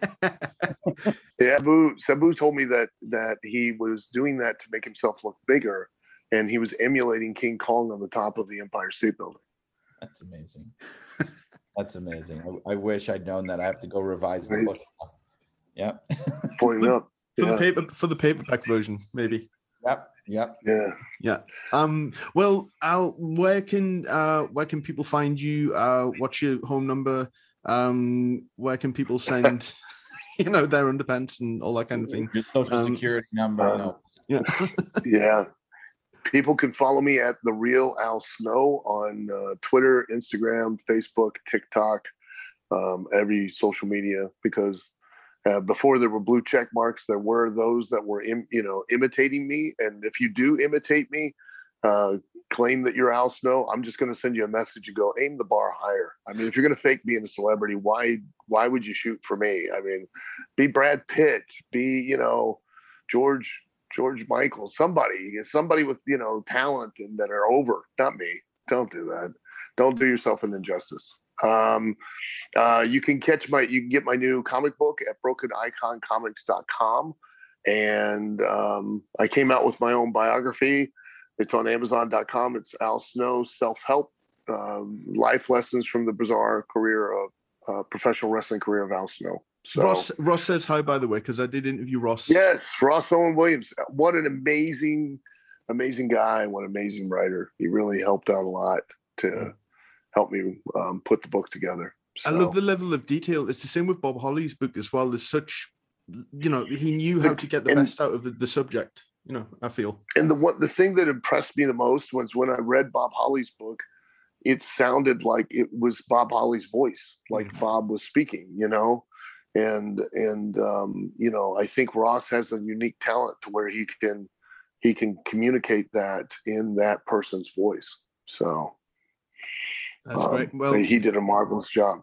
yeah, Sabu, Sabu told me that that he was doing that to make himself look bigger, and he was emulating King Kong on the top of the Empire State Building. That's amazing. That's amazing. I, I, wish I'd known that. I have to go revise the book. Yeah. Pointing up for yeah. the paper for the paperback version, maybe. Yep. Yep. Yeah. Yeah. Um. Well, Al, where can uh where can people find you? Uh, what's your home number? Um, where can people send, you know, their underpants and all that kind of thing? Your social um, security number. Uh, no. Yeah. yeah. People can follow me at the real Al Snow on uh, Twitter, Instagram, Facebook, TikTok, um, every social media because uh, before there were blue check marks, there were those that were, Im, you know, imitating me. And if you do imitate me, uh, claim that you're Al Snow, I'm just going to send you a message and go aim the bar higher. I mean, if you're going to fake being a celebrity, why why would you shoot for me? I mean, be Brad Pitt, be you know George George Michael, somebody somebody with you know talent and that are over, not me. Don't do that. Don't do yourself an injustice. Um, uh, you can catch my, you can get my new comic book at brokeniconcomics.com. And um, I came out with my own biography. It's on Amazon.com. It's Al Snow Self Help um, Life Lessons from the Bizarre Career of uh, Professional Wrestling Career of Al Snow. So, Ross Ross says hi by the way because I did interview Ross. Yes, Ross Owen Williams. What an amazing, amazing guy. What an amazing writer. He really helped out a lot to helped me um, put the book together. So, I love the level of detail. It's the same with Bob Holly's book as well. There's such, you know, he knew how to get the and, best out of the subject. You know, I feel. And the what the thing that impressed me the most was when I read Bob Holly's book. It sounded like it was Bob Holly's voice, like mm-hmm. Bob was speaking. You know, and and um, you know, I think Ross has a unique talent to where he can he can communicate that in that person's voice. So that's um, great. Well, he did a marvelous job.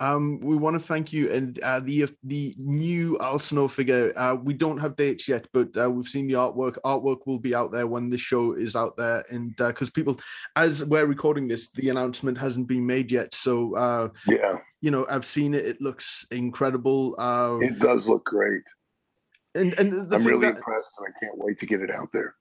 Um, we want to thank you and uh, the the new Al Snow figure. Uh, we don't have dates yet, but uh, we've seen the artwork. Artwork will be out there when the show is out there, and because uh, people, as we're recording this, the announcement hasn't been made yet. So uh, yeah, you know, I've seen it. It looks incredible. Uh, it does look great. And and I'm really that, impressed, and I can't wait to get it out there.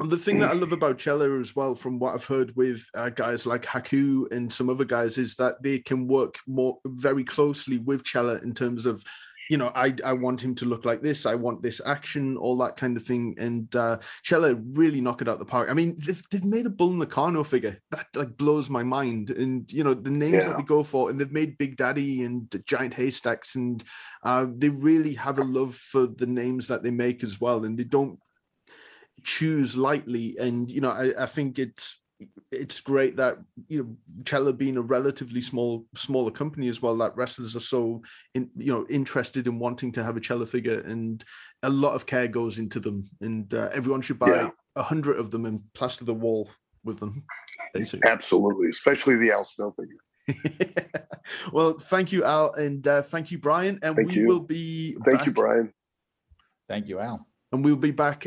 The thing that I love about Cella as well, from what I've heard with uh, guys like Haku and some other guys, is that they can work more very closely with Cella in terms of you know, I I want him to look like this. I want this action, all that kind of thing. And uh Cella really knock it out the park. I mean, they've, they've made a Bull Nakano figure that like blows my mind. And you know, the names yeah. that they go for, and they've made Big Daddy and Giant Haystacks, and uh, they really have a love for the names that they make as well. And they don't choose lightly. And you know, I, I think it's it's great that you know Cella being a relatively small smaller company as well that wrestlers are so in, you know interested in wanting to have a Cella figure and a lot of care goes into them and uh, everyone should buy a yeah. hundred of them and plaster the wall with them basically. absolutely especially the Al Snow figure well thank you Al and uh, thank you Brian and thank we you. will be thank back. you Brian thank you Al and we'll be back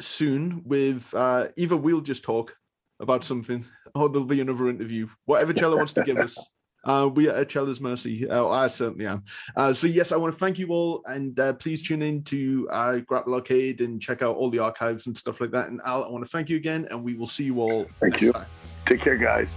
soon with uh, either we'll just talk about something, or there'll be another interview. Whatever Cella wants to give us. Uh, we are at Cella's mercy. Uh, I certainly am. Uh, so yes, I want to thank you all, and uh, please tune in to uh, Grapple Arcade and check out all the archives and stuff like that. And Al, I want to thank you again, and we will see you all. Thank you. Time. Take care, guys.